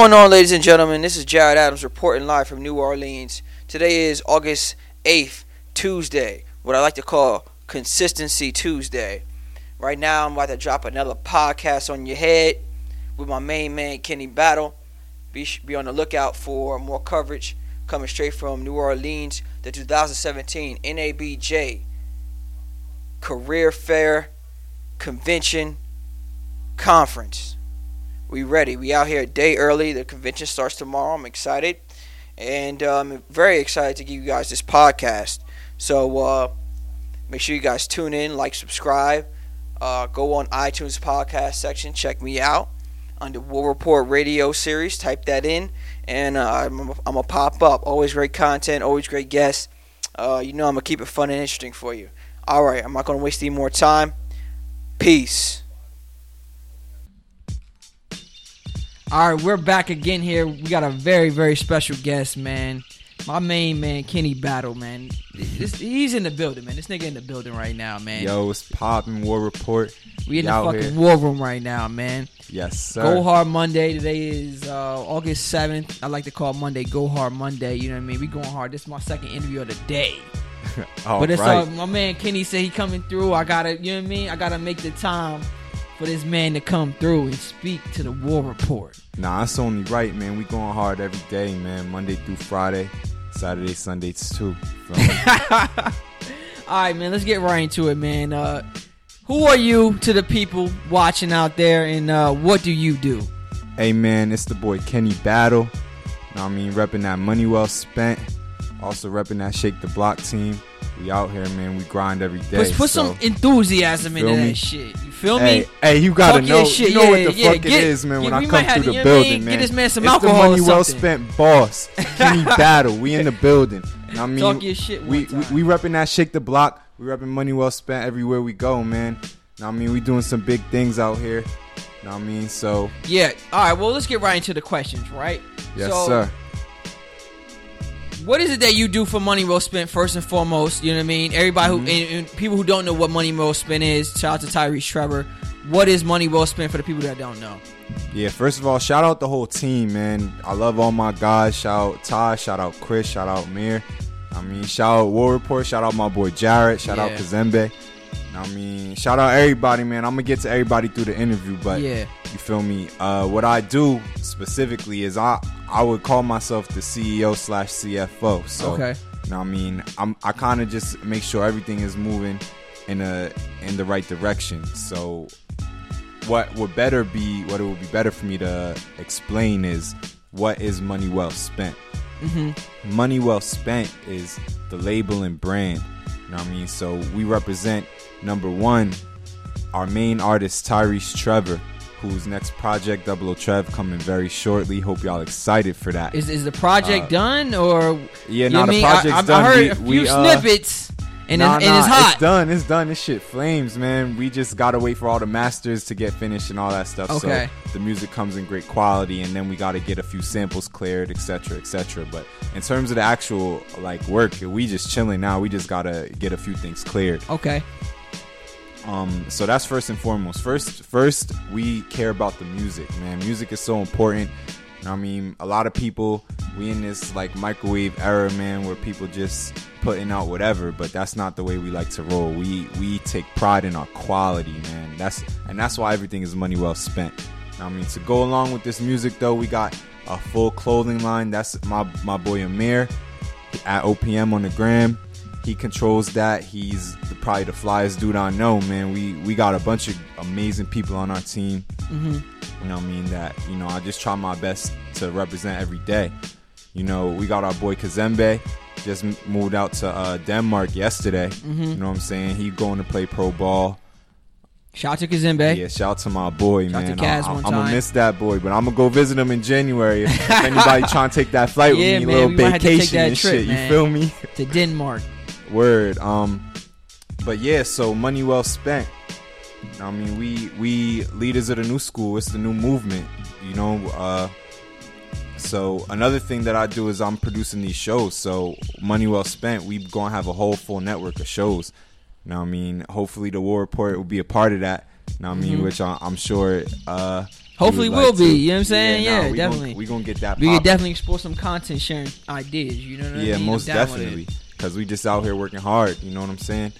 going on, ladies and gentlemen? This is Jared Adams reporting live from New Orleans. Today is August 8th, Tuesday, what I like to call Consistency Tuesday. Right now, I'm about to drop another podcast on your head with my main man, Kenny Battle. Be, be on the lookout for more coverage coming straight from New Orleans, the 2017 NABJ Career Fair Convention Conference. We ready. We out here a day early. The convention starts tomorrow. I'm excited. And I'm um, very excited to give you guys this podcast. So uh, make sure you guys tune in, like, subscribe. Uh, go on iTunes podcast section. Check me out under War Report Radio Series. Type that in. And uh, I'm, going to pop up. Always great content. Always great guests. Uh, you know I'm to keep it fun and interesting for you. All right. I'm not to waste any more time. Peace. All right, we're back again here. We got a very, very special guest, man. My main man, Kenny Battle, man. This, he's in the building, man. This nigga in the building right now, man. Yo, it's popping War Report. We in the fucking here. war room right now, man. Yes, sir. Go Hard Monday. Today is uh, August 7th. I like to call Monday Go Hard Monday. You know what I mean? We going hard. This is my second interview of the day. but it's right. uh, my man Kenny said he coming through. I gotta, you know what I mean? I gotta make the time for this man to come through and speak to the War Report. Nah, it's only right, man. We going hard every day, man. Monday through Friday, Saturday, Sundays too. All right, man. Let's get right into it, man. Uh, who are you to the people watching out there, and uh, what do you do? Hey, man, it's the boy Kenny Battle. I mean, repping that money well spent. Also repping that Shake the Block team. We out here, man. We grind every day. Let's put so, some enthusiasm into that shit. You feel hey, me? Hey, you gotta Talk know, you know yeah, what the yeah, fuck get, it is, man. When I come through the building, man. Get this man some it's alcohol. the money well spent, boss. Kenny Battle. We in the building. I mean, Talk your shit. we, we we repping that shake the block. We repping money well spent everywhere we go, man. I mean, we doing some big things out here. Know I mean? So yeah. All right. Well, let's get right into the questions, right? Yes, so, sir what is it that you do for money well spent first and foremost? You know what I mean. Everybody mm-hmm. who and, and people who don't know what money well spent is, shout out to Tyrese Trevor. What is money well spent for the people that don't know? Yeah, first of all, shout out the whole team, man. I love all my guys. Shout out Ty, shout out Chris, shout out Mir. I mean, shout out War Report, shout out my boy Jared, shout yeah. out Kazembe. I mean, shout out everybody, man. I'm gonna get to everybody through the interview, but yeah, you feel me? Uh, what I do specifically is I I would call myself the CEO slash CFO. So, okay. you know I mean, I'm I kind of just make sure everything is moving in a in the right direction. So, what would better be what it would be better for me to explain is what is money well spent. Mm-hmm. Money well spent is the label and brand. You know what I mean? So we represent number one, our main artist Tyrese Trevor, whose next project Double O Trev coming very shortly. Hope y'all excited for that. Is is the project uh, done or yeah? Now the project's I, done. I heard we, a few we, uh, snippets. And, nah, it's, nah, it's hot. It's done. It's done. This shit flames, man. We just gotta wait for all the masters to get finished and all that stuff. Okay. So the music comes in great quality, and then we gotta get a few samples cleared, etc., etc. But in terms of the actual like work, we just chilling now. We just gotta get a few things cleared. Okay. Um, so that's first and foremost. First, first we care about the music, man. Music is so important. I mean, a lot of people we in this like microwave era, man, where people just putting out whatever, but that's not the way we like to roll. We we take pride in our quality, man. That's and that's why everything is money well spent. I mean, to go along with this music though, we got a full clothing line. That's my my boy Amir at OPM on the gram he controls that. He's probably the flyest dude I know, man. We we got a bunch of amazing people on our team. Mm-hmm. You know, I mean that. You know, I just try my best to represent every day. You know, we got our boy Kazembe, just moved out to uh, Denmark yesterday. Mm-hmm. You know what I'm saying? He going to play pro ball. Shout out to Kazembe. Yeah, shout out to my boy, shout man. I, am gonna miss that boy, but I'm gonna go visit him in January. If, if anybody trying to take that flight yeah, with me, man, little vacation and trip, shit, man. you feel me? To Denmark. Word. Um, but yeah, so money well spent. I mean, we we leaders of the new school. It's the new movement, you know. Uh, so another thing that I do is I'm producing these shows. So money well spent. We gonna have a whole full network of shows. Now I mean? Hopefully the War Report will be a part of that. Now I mean? Mm-hmm. Which I, am sure. Uh, Hopefully, will like be. To. You know what I'm saying? Yeah, yeah nah, we definitely. Gonna, we gonna get that. We can definitely explore some content, sharing ideas. You know what yeah, I mean? Yeah, most definitely. Because we just out here working hard. You know what I'm saying?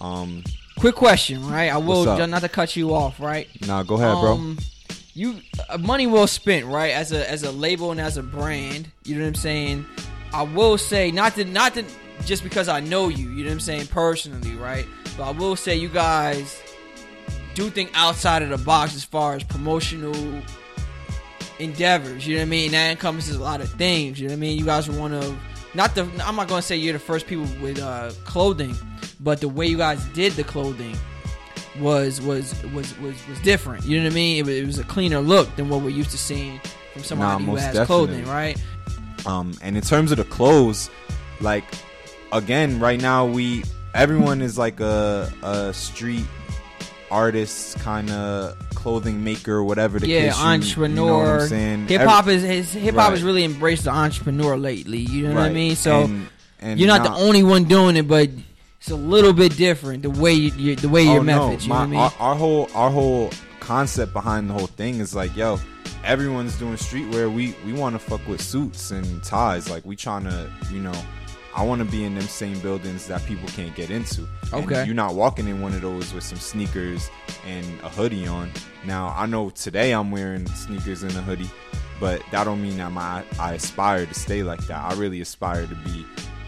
Um, Quick question, right? I will not to cut you off, right? Nah, go ahead, um, bro. You uh, money well spent, right? As a as a label and as a brand. You know what I'm saying? I will say not to not to just because I know you. You know what I'm saying personally, right? But I will say you guys do think outside of the box as far as promotional endeavors. You know what I mean? That encompasses a lot of things. You know what I mean? You guys are one of not the. I'm not gonna say you're the first people with uh, clothing, but the way you guys did the clothing was was was was was different. You know what I mean? It was, it was a cleaner look than what we're used to seeing from somebody nah, who has definitely. clothing, right? Um, and in terms of the clothes, like again, right now we everyone is like a a street artist kind of clothing maker, whatever the yeah, case. entrepreneur. You know hip hop is hip hop right. has really embraced the entrepreneur lately. You know right. what I mean? So and, and you're not now, the only one doing it, but it's a little bit different the way you, you the way oh, your oh, methods. No, my, you know our, our whole our whole concept behind the whole thing is like, yo, everyone's doing streetwear. We we want to fuck with suits and ties. Like we trying to, you know I want to be in them same buildings that people can't get into. Okay. And you're not walking in one of those with some sneakers and a hoodie on. Now I know today I'm wearing sneakers and a hoodie, but that don't mean that my I aspire to stay like that. I really aspire to be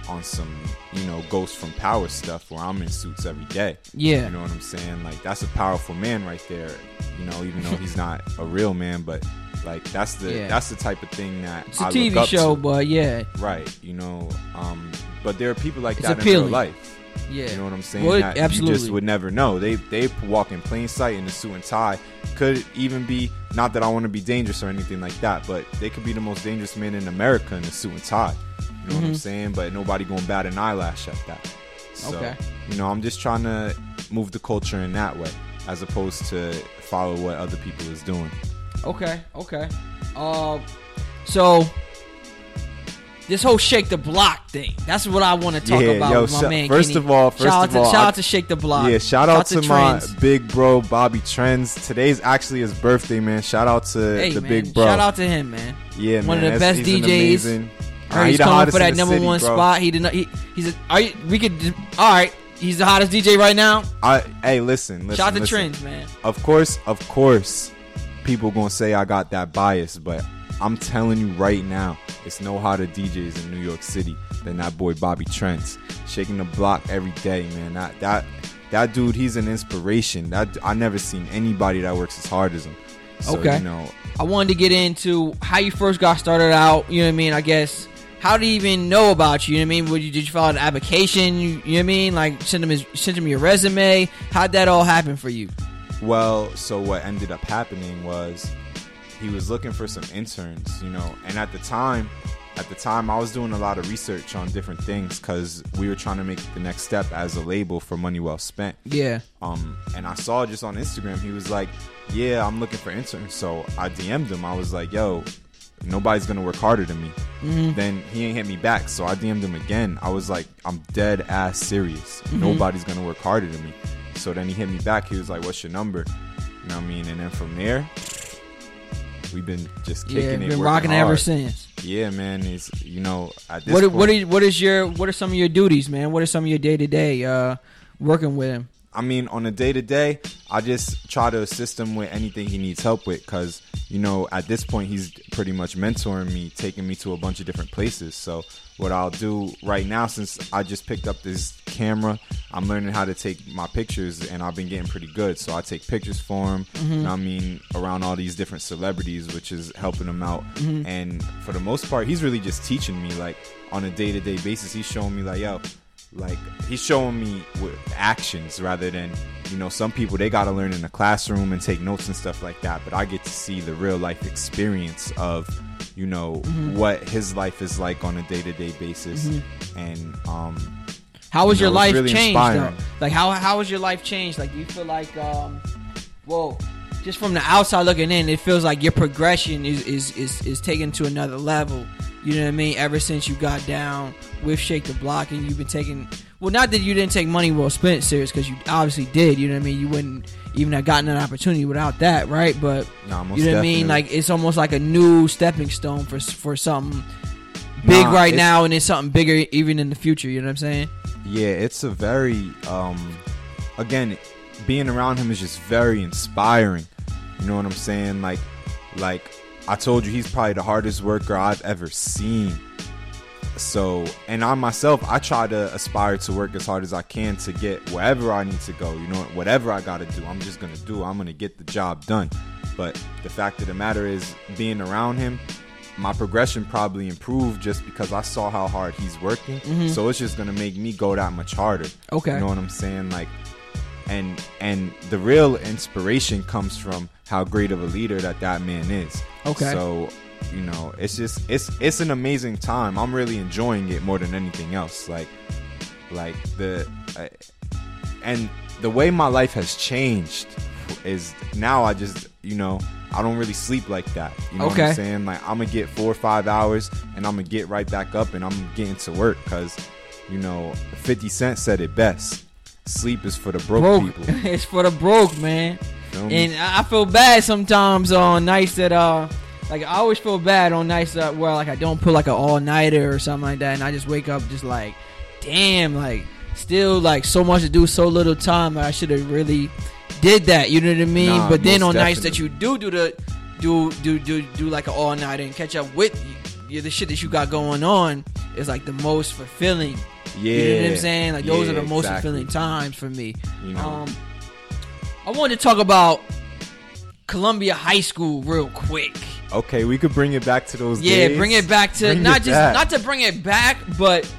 on some, you know, Ghost from Power stuff where I'm in suits every day. Yeah. You know what I'm saying? Like that's a powerful man right there. You know, even though he's not a real man, but like that's the yeah. that's the type of thing that it's a I TV show, to. but yeah, right. You know, um, but there are people like it's that appealing. in real life. Yeah, you know what I'm saying. Well, absolutely, you just would never know. They they walk in plain sight in a suit and tie. Could even be not that I want to be dangerous or anything like that, but they could be the most dangerous men in America in a suit and tie. You know mm-hmm. what I'm mm-hmm. saying? But nobody going bat an eyelash at that. So, okay. You know, I'm just trying to move the culture in that way, as opposed to follow what other people is doing. Okay, okay. Uh, so this whole shake the block thing. That's what I want to talk yeah, about yo, with my sh- man. First Kenny. of all, first shout of all, to, shout out to Shake the Block. Yeah, shout, shout out to, to my big bro Bobby Trends. Today's actually his birthday, man. Shout out to hey, the man, big bro. Shout out to him, man. Yeah, one man. of the best DJs. Heard he's coming for that number city, one bro. spot. He did not. He, he's. A, are you, we could. All right. He's the hottest DJ right now. I. Hey, listen. listen shout out to Trends, man. Of course, of course people gonna say I got that bias, but I'm telling you right now, it's no hotter DJs in New York City than that boy Bobby Trends, shaking the block every day, man. That that that dude, he's an inspiration. That I never seen anybody that works as hard as him. So, okay, you know, I wanted to get into how you first got started out. You know what I mean? I guess how did you even know about you? You know what I mean? Would you, did you out an application? You, you know what I mean? Like send him his, send him your resume. How'd that all happen for you? Well, so what ended up happening was he was looking for some interns, you know, and at the time, at the time I was doing a lot of research on different things because we were trying to make the next step as a label for Money Well Spent. Yeah. Um, and I saw just on Instagram he was like, "Yeah, I'm looking for interns." So I DM'd him. I was like, "Yo, nobody's gonna work harder than me." Mm-hmm. Then he ain't hit me back, so I DM'd him again. I was like, "I'm dead ass serious. Mm-hmm. Nobody's gonna work harder than me." So then he hit me back. He was like, "What's your number?" You know what I mean? And then from there, we've been just kicking yeah, it. been rocking hard. ever since. Yeah, man. Is you know at this what point, what is what is your what are some of your duties, man? What are some of your day to day working with him? I mean, on a day to day, I just try to assist him with anything he needs help with because, you know, at this point, he's pretty much mentoring me, taking me to a bunch of different places. So, what I'll do right now, since I just picked up this camera, I'm learning how to take my pictures and I've been getting pretty good. So, I take pictures for him, mm-hmm. I mean, around all these different celebrities, which is helping him out. Mm-hmm. And for the most part, he's really just teaching me, like, on a day to day basis. He's showing me, like, yo, like he's showing me with actions rather than you know some people they got to learn in the classroom and take notes and stuff like that but i get to see the real life experience of you know mm-hmm. what his life is like on a day-to-day basis mm-hmm. and um how was you know, your life really changed though? like how how was your life changed like do you feel like um well just from the outside looking in it feels like your progression is is is, is taken to another level you know what I mean? Ever since you got down with Shake the Block and you've been taking well, not that you didn't take money well spent serious, because you obviously did. You know what I mean? You wouldn't even have gotten an opportunity without that, right? But nah, you know what I mean? Like it's almost like a new stepping stone for for something big nah, right now, and then something bigger even in the future. You know what I'm saying? Yeah, it's a very um, again, being around him is just very inspiring. You know what I'm saying? Like, like I told you, he's probably the hardest worker I've ever seen. So, and I myself, I try to aspire to work as hard as I can to get wherever I need to go. You know, whatever I got to do, I'm just gonna do. I'm gonna get the job done. But the fact of the matter is, being around him, my progression probably improved just because I saw how hard he's working. Mm-hmm. So it's just gonna make me go that much harder. Okay, you know what I'm saying? Like, and and the real inspiration comes from how great of a leader that that man is. Okay, so you know it's just it's it's an amazing time. I'm really enjoying it more than anything else. Like, like the uh, and the way my life has changed is now I just you know I don't really sleep like that. You know okay. what I'm saying? Like I'm gonna get four or five hours and I'm gonna get right back up and I'm getting to work because you know 50 Cent said it best. Sleep is for the broke, broke. people. it's for the broke, man. And I feel bad sometimes on nights that uh like I always feel bad on nights that where like I don't put like an all nighter or something like that and I just wake up just like damn like still like so much to do so little time I should have really did that. You know what I mean? Nah, but then on definitely. nights that you do do the do do do do like an all night and catch up with you, the shit that you got going on is like the most fulfilling. Yeah, you know what I'm saying? Like those yeah, are the most exactly. fulfilling times for me. You know? Um, I wanted to talk about Columbia High School real quick. Okay, we could bring it back to those. Yeah, days. bring it back to bring not just back. not to bring it back, but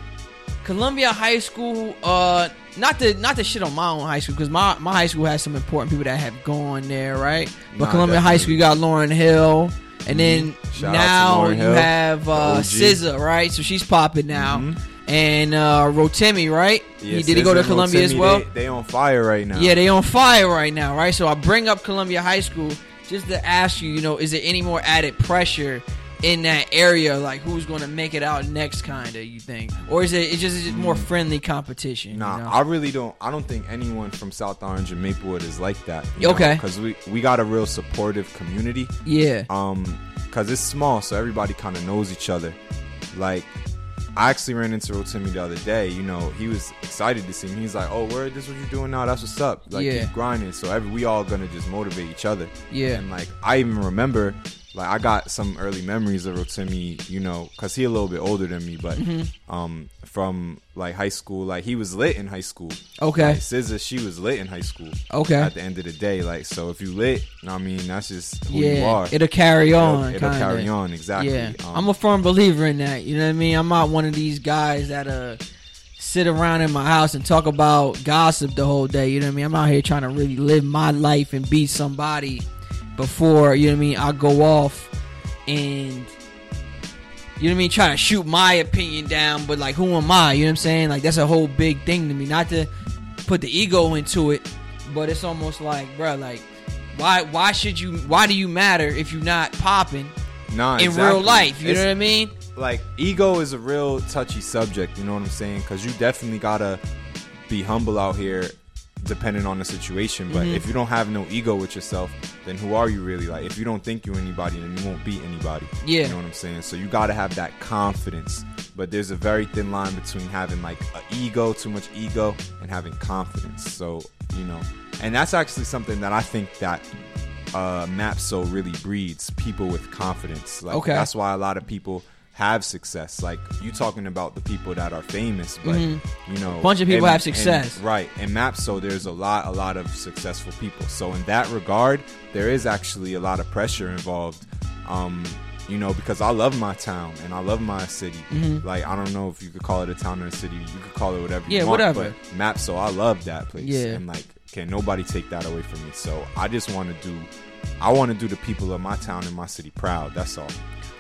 Columbia High School. Uh, not to not to shit on my own high school because my, my high school has some important people that have gone there, right? But nah, Columbia definitely. High School, you got Lauryn Hill, and then mm-hmm. Shout now you Hill, have uh, SZA, right? So she's popping now. Mm-hmm. And uh, Rotimi, right? Yeah, he, did he go to Columbia Rotimi, as well? They, they on fire right now. Yeah, they on fire right now, right? So I bring up Columbia High School just to ask you, you know, is there any more added pressure in that area, like who's going to make it out next, kind of you think, or is it it's just, it's just more friendly competition? Nah, you know? I really don't. I don't think anyone from South Orange and Maplewood is like that. okay, because we we got a real supportive community. Yeah. Um, because it's small, so everybody kind of knows each other. Like I actually ran into Rotimi the other day. You know, he was excited to see me. He's like, "Oh, word, this what you doing now? That's what's up. Like, yeah. keep grinding." So every we all gonna just motivate each other. Yeah. And like, I even remember like I got some early memories of Rotimi, you know, cause he a little bit older than me, but mm-hmm. um, from like high school, like he was lit in high school. Okay, like, SZA, she was lit in high school. Okay, at the end of the day, like so, if you lit, you know, I mean, that's just who yeah, you are. It'll carry on. It'll, it'll carry on exactly. Yeah, um, I'm a firm believer in that. You know what I mean? I'm not one of these guys that uh sit around in my house and talk about gossip the whole day. You know what I mean? I'm out here trying to really live my life and be somebody before you know what I mean. I go off and you know what I mean, try to shoot my opinion down, but like, who am I? You know what I'm saying? Like, that's a whole big thing to me. Not to put the ego into it, but it's almost like, bro, like, why why should you? Why do you matter if you're not popping? Nah, in exactly. real life. You it's, know what I mean? Like, ego is a real touchy subject. You know what I'm saying? Because you definitely gotta be humble out here depending on the situation. But mm-hmm. if you don't have no ego with yourself, then who are you really? Like if you don't think you're anybody, then you won't beat anybody. Yeah. You know what I'm saying? So you gotta have that confidence. But there's a very thin line between having like an ego, too much ego, and having confidence. So, you know, and that's actually something that I think that uh Mapso really breeds people with confidence. Like okay. that's why a lot of people have success. Like you talking about the people that are famous, but mm-hmm. you know, a bunch of people and, have success, and, right? And Mapso there's a lot, a lot of successful people. So in that regard, there is actually a lot of pressure involved. Um, you know, because I love my town and I love my city. Mm-hmm. Like I don't know if you could call it a town or a city. You could call it whatever yeah, you want. whatever. But Mapso I love that place. Yeah. And like, can nobody take that away from me? So I just want to do. I want to do the people of my town and my city proud. That's all.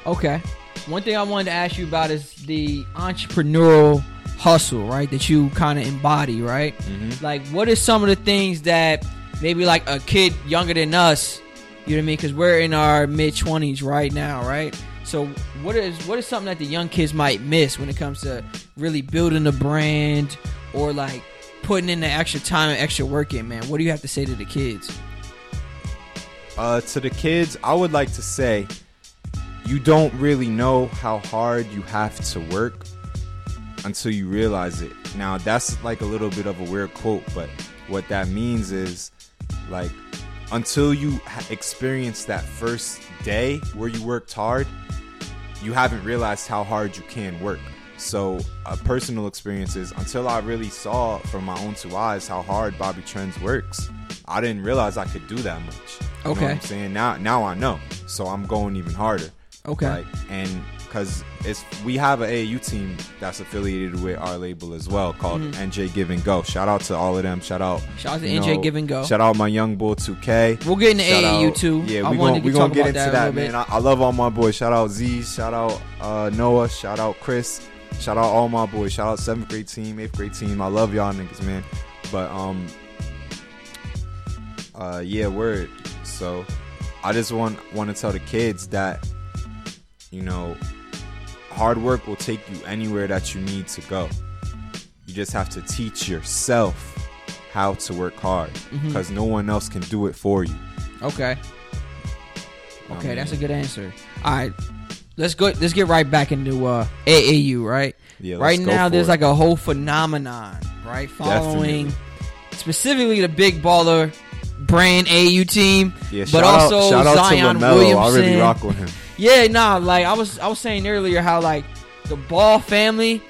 Okay. One thing I wanted to ask you about is the entrepreneurial hustle, right? That you kind of embody, right? Mm-hmm. Like, what are some of the things that maybe like a kid younger than us, you know what I mean? Because we're in our mid twenties right now, right? So, what is what is something that the young kids might miss when it comes to really building a brand or like putting in the extra time and extra work in, man, what do you have to say to the kids? Uh, to the kids, I would like to say you don't really know how hard you have to work until you realize it. Now, that's like a little bit of a weird quote, but what that means is like until you experience that first day where you worked hard, you haven't realized how hard you can work. So, a personal experience is until I really saw from my own two eyes how hard Bobby Trends works, I didn't realize I could do that much. You okay. I'm saying? Now now I know. So I'm going even harder. Okay. Like, and because it's we have an AAU team that's affiliated with our label as well called mm-hmm. NJ Give and Go. Shout out to all of them. Shout out. Shout out to NJ know, Give and Go. Shout out my young bull 2K. We'll get into Shout AAU out, too. Yeah, we're gonna we gonna get into that, that man. I, I, love all my boys. Shout out Z. Shout out uh, Noah. Shout out Chris. Shout out all my boys. Shout out seventh grade team, eighth grade team. I love y'all niggas, man. But um, uh, yeah, word. So I just want want to tell the kids that you know hard work will take you anywhere that you need to go. You just have to teach yourself how to work hard because mm-hmm. no one else can do it for you. Okay. Okay, I mean, that's a good answer. All right, let's go. Let's get right back into uh, AAU. Right. Yeah. Right now, there's it. like a whole phenomenon. Right, following Definitely. specifically the big baller brand AU team, yeah, but also out, Zion Williamson. I really rock with him. Yeah, nah, like I was I was saying earlier how like the Ball family,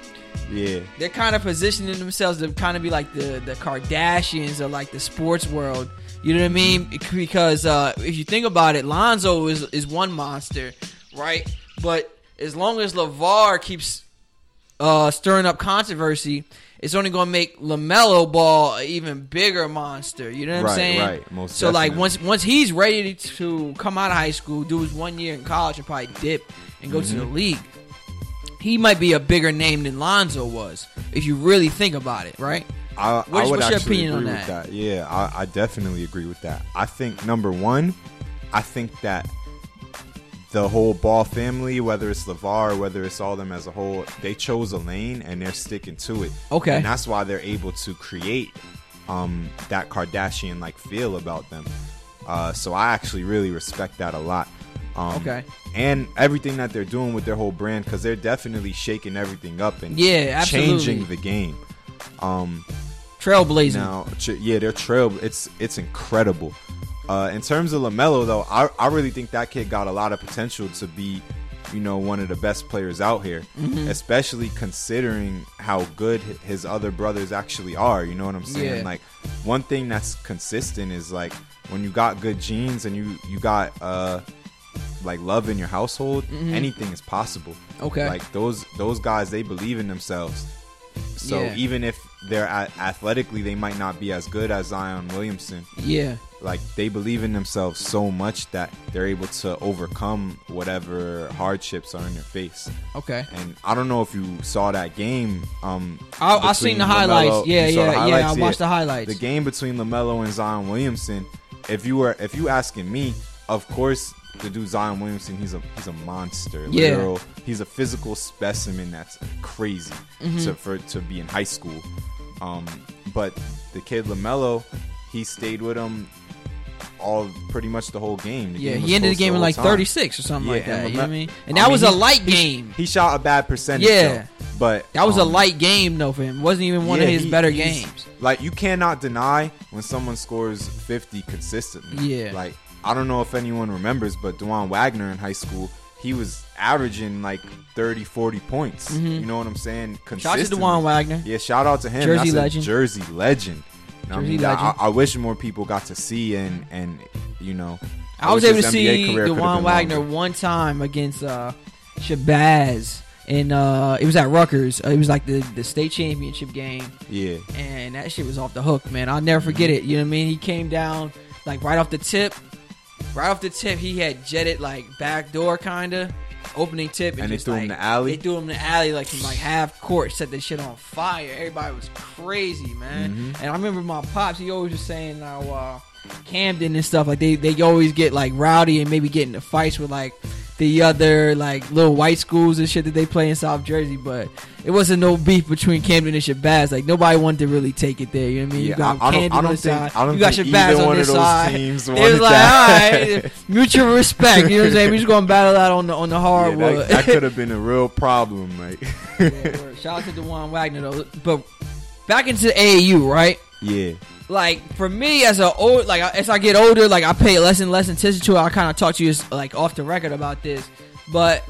yeah, they're kind of positioning themselves to kind of be like the the Kardashians of like the sports world. You know what I mean? Because uh, if you think about it, Lonzo is is one monster, right? But as long as LaVar keeps uh, stirring up controversy, it's only going to make LaMelo Ball an even bigger monster. You know what right, I'm saying? Right, most So definitely. like once once he's ready to come out of high school, do his one year in college, and probably dip and go mm-hmm. to the mm-hmm. league, he might be a bigger name than Lonzo was if you really think about it, right? I, what's, I would what's your opinion on that? that? Yeah, I, I definitely agree with that. I think number one, I think that the whole Ball family, whether it's LaVar, whether it's all them as a whole, they chose a lane and they're sticking to it. Okay. And that's why they're able to create um, that Kardashian like feel about them. Uh, so I actually really respect that a lot. Um, okay. And everything that they're doing with their whole brand, because they're definitely shaking everything up and yeah, absolutely. changing the game. Um, Trailblazing. Now, yeah, they're trail. It's it's incredible. Uh, in terms of LaMelo, though, I, I really think that kid got a lot of potential to be, you know, one of the best players out here, mm-hmm. especially considering how good his other brothers actually are. You know what I'm saying? Yeah. Like, one thing that's consistent is like when you got good genes and you you got uh like love in your household, mm-hmm. anything is possible. Okay. Like those those guys, they believe in themselves. So yeah. even if they're athletically, they might not be as good as Zion Williamson. Yeah like they believe in themselves so much that they're able to overcome whatever hardships are in their face. Okay. And I don't know if you saw that game. Um, I, I seen the highlights. Yeah, yeah, highlights? yeah. I watched the highlights. The game between Lamelo and Zion Williamson. If you were, if you asking me, of course the dude Zion Williamson, he's a he's a monster. Yeah. Literal, he's a physical specimen that's crazy mm-hmm. to for to be in high school. Um, but the kid Lamelo, he stayed with him all pretty much the whole game. The yeah, game he ended the game in like time. 36 or something yeah, like that. You know what I mean? And that I was mean, a light game. He, shot a bad percentage. Yeah, though, but that was um, a light game though for him. It wasn't even one yeah, of his he, better games. Like you cannot deny when someone scores 50 consistently. Yeah, like I don't know if anyone remembers, but Dajuan Wagner in high school. He was averaging like 30, 40 points. Mm-hmm. You know what I'm saying? Shout out to Dajuan Wagner. Yeah, shout out to him. Jersey That's legend. Jersey legend. I mean, I, I, wish more people got to see and and you know. I, I was able to see Dajuan Wagner longer. one time against uh, Shabazz, and uh, it was at Rutgers. Uh, it was like the the state championship game. Yeah, and that shit was off the hook, man. I'll never forget mm-hmm. it. You know what I mean? He came down like right off the tip, right off the tip. He had jetted like back door kinda opening tip, and, and they threw like, him the alley. They threw him in the alley like from like half court, set that shit on fire. Everybody was crazy, man. Mm-hmm. And I remember my pops. He always was saying how uh, Camden and stuff like they they always get like rowdy and maybe get into fights with like the other like little white schools and shit that they play in South Jersey, but it wasn't no beef between Camden and Shabazz. Like nobody wanted to really take it there. You know what I mean? Yeah, you got I- Camden I on this think- side. You got Shabazz on one this of those side. teams It was like, that. all right, mutual respect. You know what I'm saying? We just gonna battle out on the on the Yeah, hardwood. that, that could have been a real problem. Like, Yeah. Shout out to Dajuan Wagner though. But back into the AAU, right? yeah, Like for me as a old, like as I get older, like I pay less and less attention to it. I kind of talk to you like off the record about this, but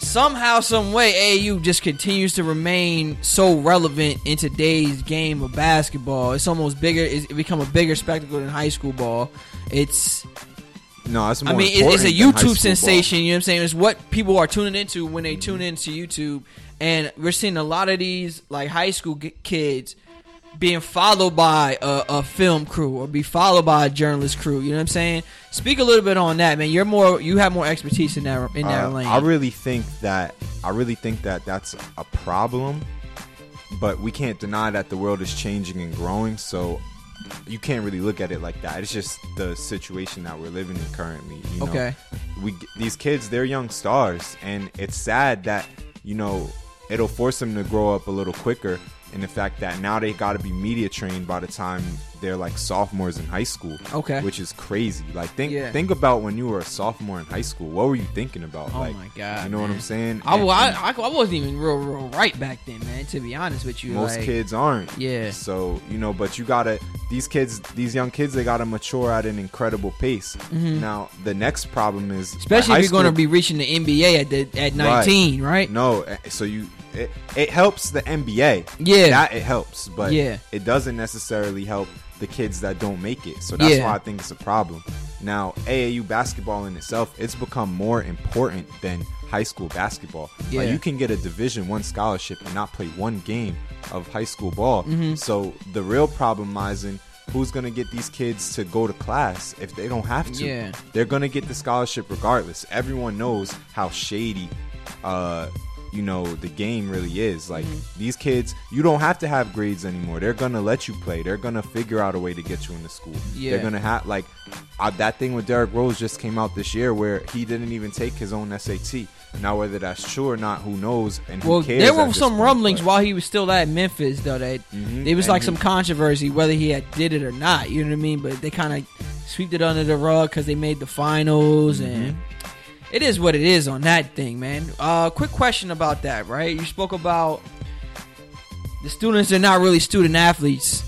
somehow, some way, AAU just continues to remain so relevant in today's game of basketball. It's almost bigger. It's it become a bigger spectacle than high school ball. It's no, it's more. I mean, it, it's a important than high school YouTube ball. sensation. You know what I'm saying? It's what people are tuning into when they tune into YouTube, and we're seeing a lot of these like high school g- kids being followed by a, a film crew or be followed by a journalist crew. You know what I'm saying? Speak a little bit on that, man. You're more, you have more expertise in that in that Uh, lane. I really think that I really think that that's a problem, but we can't deny that the world is changing and growing. So you can't really look at it like that. It's just the situation that we're living in currently. You know? Okay. we these kids they're young stars, and it's sad that you know it'll force them to grow up a little quicker. In the fact that now they got to be media trained by the time they're like sophomores in high school. Okay. which is crazy. Like think Yeah. think about when you were a sophomore in high school. What were you thinking about? Oh like, my God, you know what. I'm saying? I, And- I, I, I wasn't even real, real right back then, man. To be honest with you, most like, kids aren't. Yeah. So you know, but you gotta these kids, these young kids, they gotta mature at an incredible pace. Now the next problem is Mm-hmm. especially if you're going to be reaching the NBA at the at 19, right? No, eh, so you it, it helps the NBA. Yeah. that it helps, but Yeah. it doesn't necessarily help the kids that don't make it. So that's Yeah. why I think it's a problem. Now, AAU basketball in itself, it's become more important than high school basketball. Yeah. Like you can get a Division One scholarship and not play one game of high school ball. Mm-hmm. So the real problem lies in who's gonna get these kids to go to class if they don't have to. Yeah. They're gonna get the scholarship regardless. Everyone knows how shady uh you know the game really is like Mm-hmm. these kids you don't have to have grades anymore they're gonna let you play they're gonna figure out a way to get you into school Yeah. they're gonna have like uh, that thing with Derrick Rose just came out this year where he didn't even take his own SAT now whether that's true or not who knows and who Well, cares there were some point, rumblings but- while he was still at Memphis, though that Mhm, it was and like he- some controversy whether he had did it or not. You know what I mean? But they kind of swept it under the rug because they made the finals, and it is what it is on that thing, man. Uh, quick question about that, right? You spoke about the students are not really student athletes.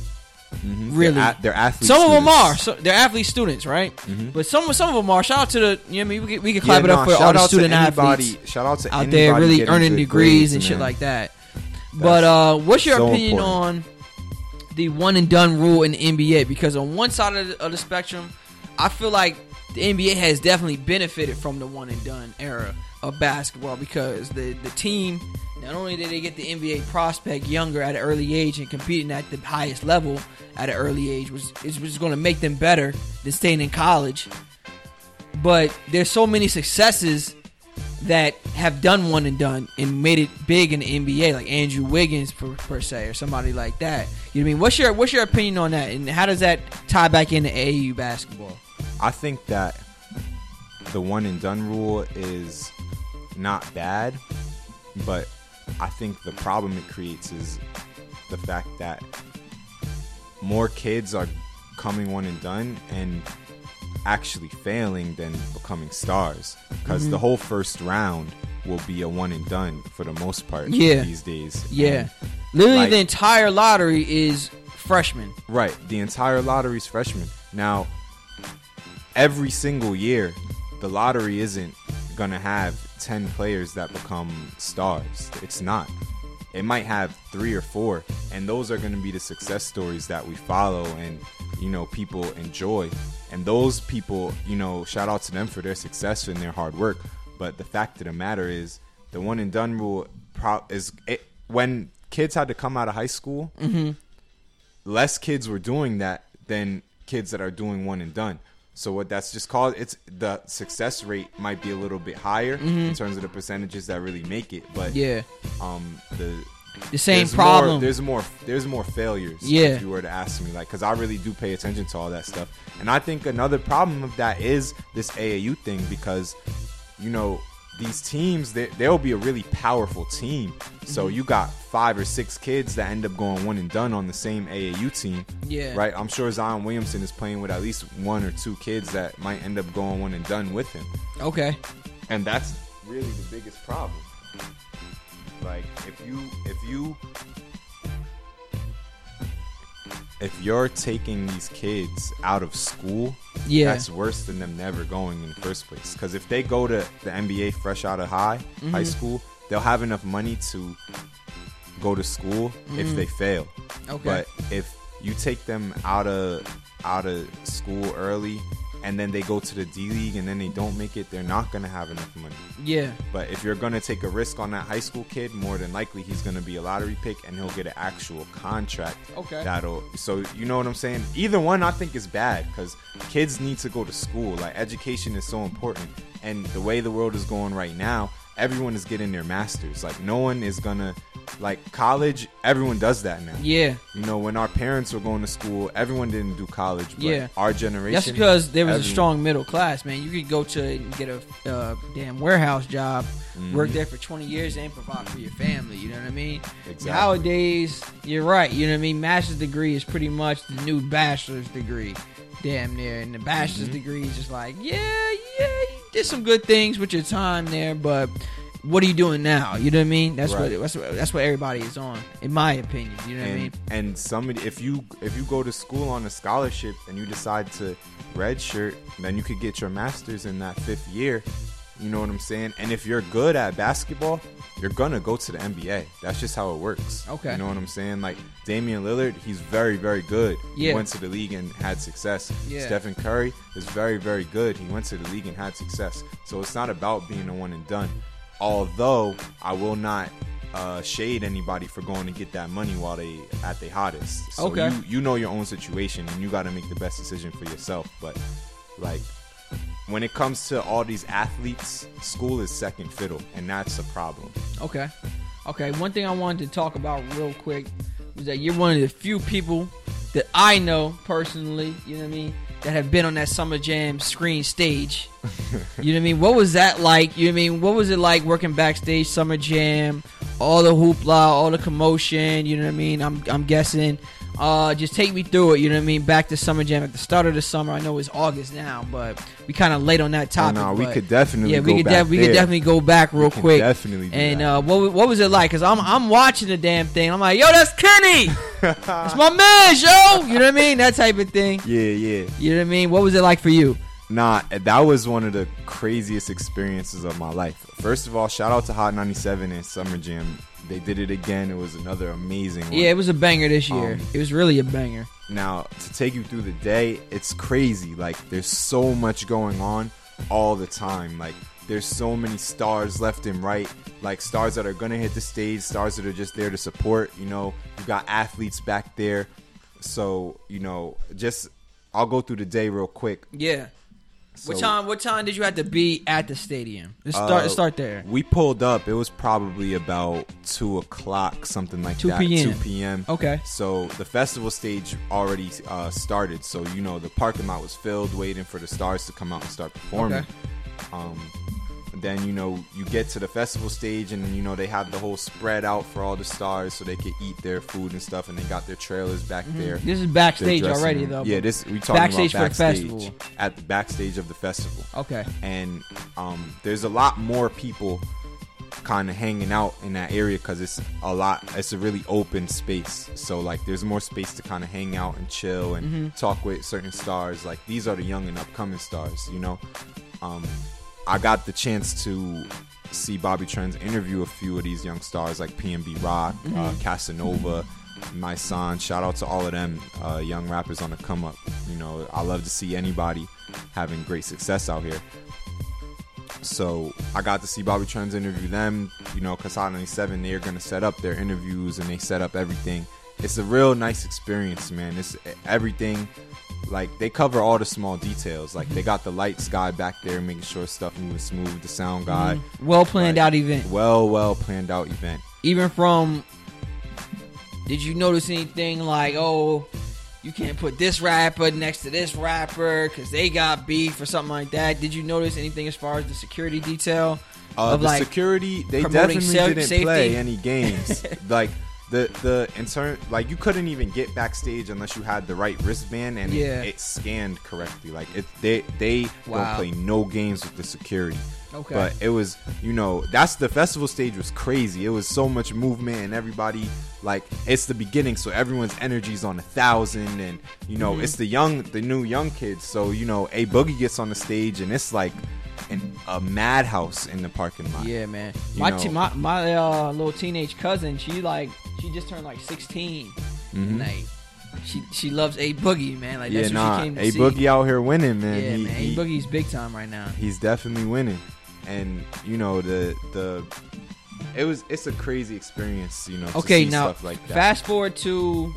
Mhm. really. they're, they're athletes Some of them are. So they're athlete students, right? But some some of them are. Shout out to the. You know, I mean, we can, we can Mm-hmm. Yeah, clap it up nah, for all the student anybody- athletes shout out to out there really earning degrees and shit like that. But uh, what's your so opinion important. on the one and done rule in the NBA? Because on one side of the, of the spectrum, I feel like the NBA has definitely benefited from the one and done era of basketball because the the team not only did they get the NBA prospect younger at an early age and competing at the highest level at an early age was is was going to make them better than staying in college. But there's so many successes that have done one and done and made it big in the NBA, like Andrew Wiggins per, per se, or somebody like that. You know what I mean? What's your what's your opinion on that, and how does that tie back into AAU basketball? I think that the one and done rule is not bad, but I think the problem it creates is the fact that more kids are coming one and done and actually failing than becoming stars because Mm-hmm. the whole first round will be a one and done for the most part Yeah. these days. Yeah, And, literally like- the entire lottery is freshmen. Right. The entire lottery is freshmen. Now, every single year, the lottery isn't gonna have ten players that become stars. It's not. It might have three or four, and those are gonna be the success stories that we follow and you know people enjoy. And those people, you know, shout out to them for their success and their hard work. But the fact of the matter is, the one and done rule pro- is it, when kids had to come out of high school mm-hmm. less kids were doing that than kids that are doing one and done. So what that's just called it's the success rate might be a little bit higher in terms of the percentages that really make it, but Yeah, um the the same there's problem. More, there's more there's more failures. Yeah. if you were to ask me, like, because I really do pay attention to all that stuff, and I think another problem of that is this AAU thing because you know, these teams, they, they'll be a really powerful team. So mm-hmm. you got five or six kids that end up going one and done on the same AAU team. Yeah. Right? I'm sure Zion Williamson is playing with at least one or two kids that might end up going one and done with him. Okay. And that's really the biggest problem. Like if you if you if you're taking these kids out of school, yeah, that's worse than them never going in the first place. Because if they go to the NBA fresh out of high mm-hmm. high school, they'll have enough money to go to school mm-hmm. if they fail. Okay. But if you take them out of out of school early and then they go to the D League and then they don't make it, they're not gonna have enough money. Yeah. But if you're gonna take a risk on that high school kid, more than likely he's gonna be a lottery pick and he'll get an actual contract. Okay. That'll so you know what I'm saying. Either one I think is bad because kids need to go to school. Like education is so important, and the way the world is going right now, everyone is getting their masters. Like no one is gonna like college, everyone does that now. Yeah. You know, when our parents were going to school, everyone didn't do college. yeah. Our generation. That's because there was everyone. a strong middle class, man. You could go to get a uh, damn warehouse job, mm-hmm. work there for 20 years, and provide for your family. You know what I mean? Exactly. Nowadays, you're right. You know what I mean? Master's degree is pretty much the new bachelor's degree. Damn near. And the bachelor's mm-hmm. degree is just like, yeah, yeah, did some good things with your time there, but what are you doing now? You know what I mean? That's right. what that's what that's what everybody is on, in my opinion. You know and, what I mean? And somebody, if you if you go to school on a scholarship and you decide to redshirt, then you could get your master's in that fifth year. You know what I'm saying? And if you're good at basketball, you're gonna go to the NBA. That's just how it works. Okay. You know what I'm saying? Like Damian Lillard, he's very, very good. Yeah. He went to the league and had success. Yeah. Stephen Curry is very, very good. He went to the league and had success. So it's not about being a one and done. Although I will not uh, shade anybody for going to get that money while they at their hottest. So okay. you, you know your own situation and you got to make the best decision for yourself. But like when it comes to all these athletes, school is second fiddle, and that's a problem. Okay. Okay. One thing I wanted to talk about real quick was that you're one of the few people that I know personally. You know what I mean? that have been on that Summer Jam screen stage. you know what I mean? What was that like? You know what I mean? What was it like working backstage Summer Jam? All the hoopla, all the commotion. You know what I mean? I'm I'm guessing. Uh, just take me through it. You know what I mean? Back to Summer Jam at the start of the summer. I know it's August now, but we kind of late on that topic. Oh, no, we could definitely yeah, we could def- we could definitely go back real quick. Definitely. and uh, what what was it like? Cause I'm I'm watching the damn thing. I'm like, yo, that's Kenny. that's my man, yo. You know what I mean? That type of thing. Yeah, yeah. You know what I mean? What was it like for you? Nah, that was one of the craziest experiences of my life. First of all, shout out to Hot 97 and Summer Jam they did it again. It was another amazing one. Yeah, it was a banger this year. Um, it was really a banger. Now, to take you through the day, it's crazy. Like, there's so much going on all the time. Like, there's so many stars left and right. Like, stars that are going to hit the stage, stars that are just there to support. You know, you got athletes back there. So, you know, just, I'll go through the day real quick. Yeah. So, what time? What time did you have to be at the stadium? Let's start. Uh, let's start there. We pulled up. It was probably about two o'clock, something like 2 that. P.M. Two p.m. Okay. So the festival stage already uh, started. So you know the parking lot was filled, waiting for the stars to come out and start performing. Okay. Um, then you know you get to the festival stage and you know they have the whole spread out for all the stars so they could eat their food and stuff and they got their trailers back mm-hmm. there this is backstage already room. though yeah this we talking backstage about backstage for festival. at the backstage of the festival okay and um, there's a lot more people kind of hanging out in that area because it's a lot it's a really open space so like there's more space to kind of hang out and chill and mm-hmm. talk with certain stars like these are the young and upcoming stars you know um, I got the chance to see Bobby Trends interview a few of these young stars like PNB Rock, uh, mm-hmm. uh, Casanova, my son. Shout out to all of them uh, young rappers on the come up. You know, I love to see anybody having great success out here. So I got to see Bobby Trends interview them. You know, because Hot 97, they're going to set up their interviews and they set up everything. It's a real nice experience, man. It's everything like they cover all the small details. Like they got the lights guy back there making sure stuff moving smooth. The sound guy, mm-hmm. well planned like, out event. Well, well planned out event. Even from, did you notice anything like oh, you can't put this rapper next to this rapper because they got beef or something like that. Did you notice anything as far as the security detail? Uh, the like security, they definitely didn't safety? play any games. like the the in turn, like you couldn't even get backstage unless you had the right wristband and yeah. it, it scanned correctly. Like it, they they wow. don't play no games with the security. Okay. But it was, you know, that's the festival stage was crazy. It was so much movement and everybody like it's the beginning, so everyone's energy's on a thousand, and you know mm-hmm. it's the young, the new young kids. So you know, a boogie gets on the stage and it's like an, a madhouse in the parking lot. Yeah, man. my t- my my uh, little teenage cousin, she like she just turned like 16, mm-hmm. like she she loves a boogie, man. Like that's yeah, what she came to a see. boogie out here winning, man. Yeah, he, man. A boogie's big time right now. He's definitely winning and you know the the it was it's a crazy experience, you know. Okay, now like fast forward to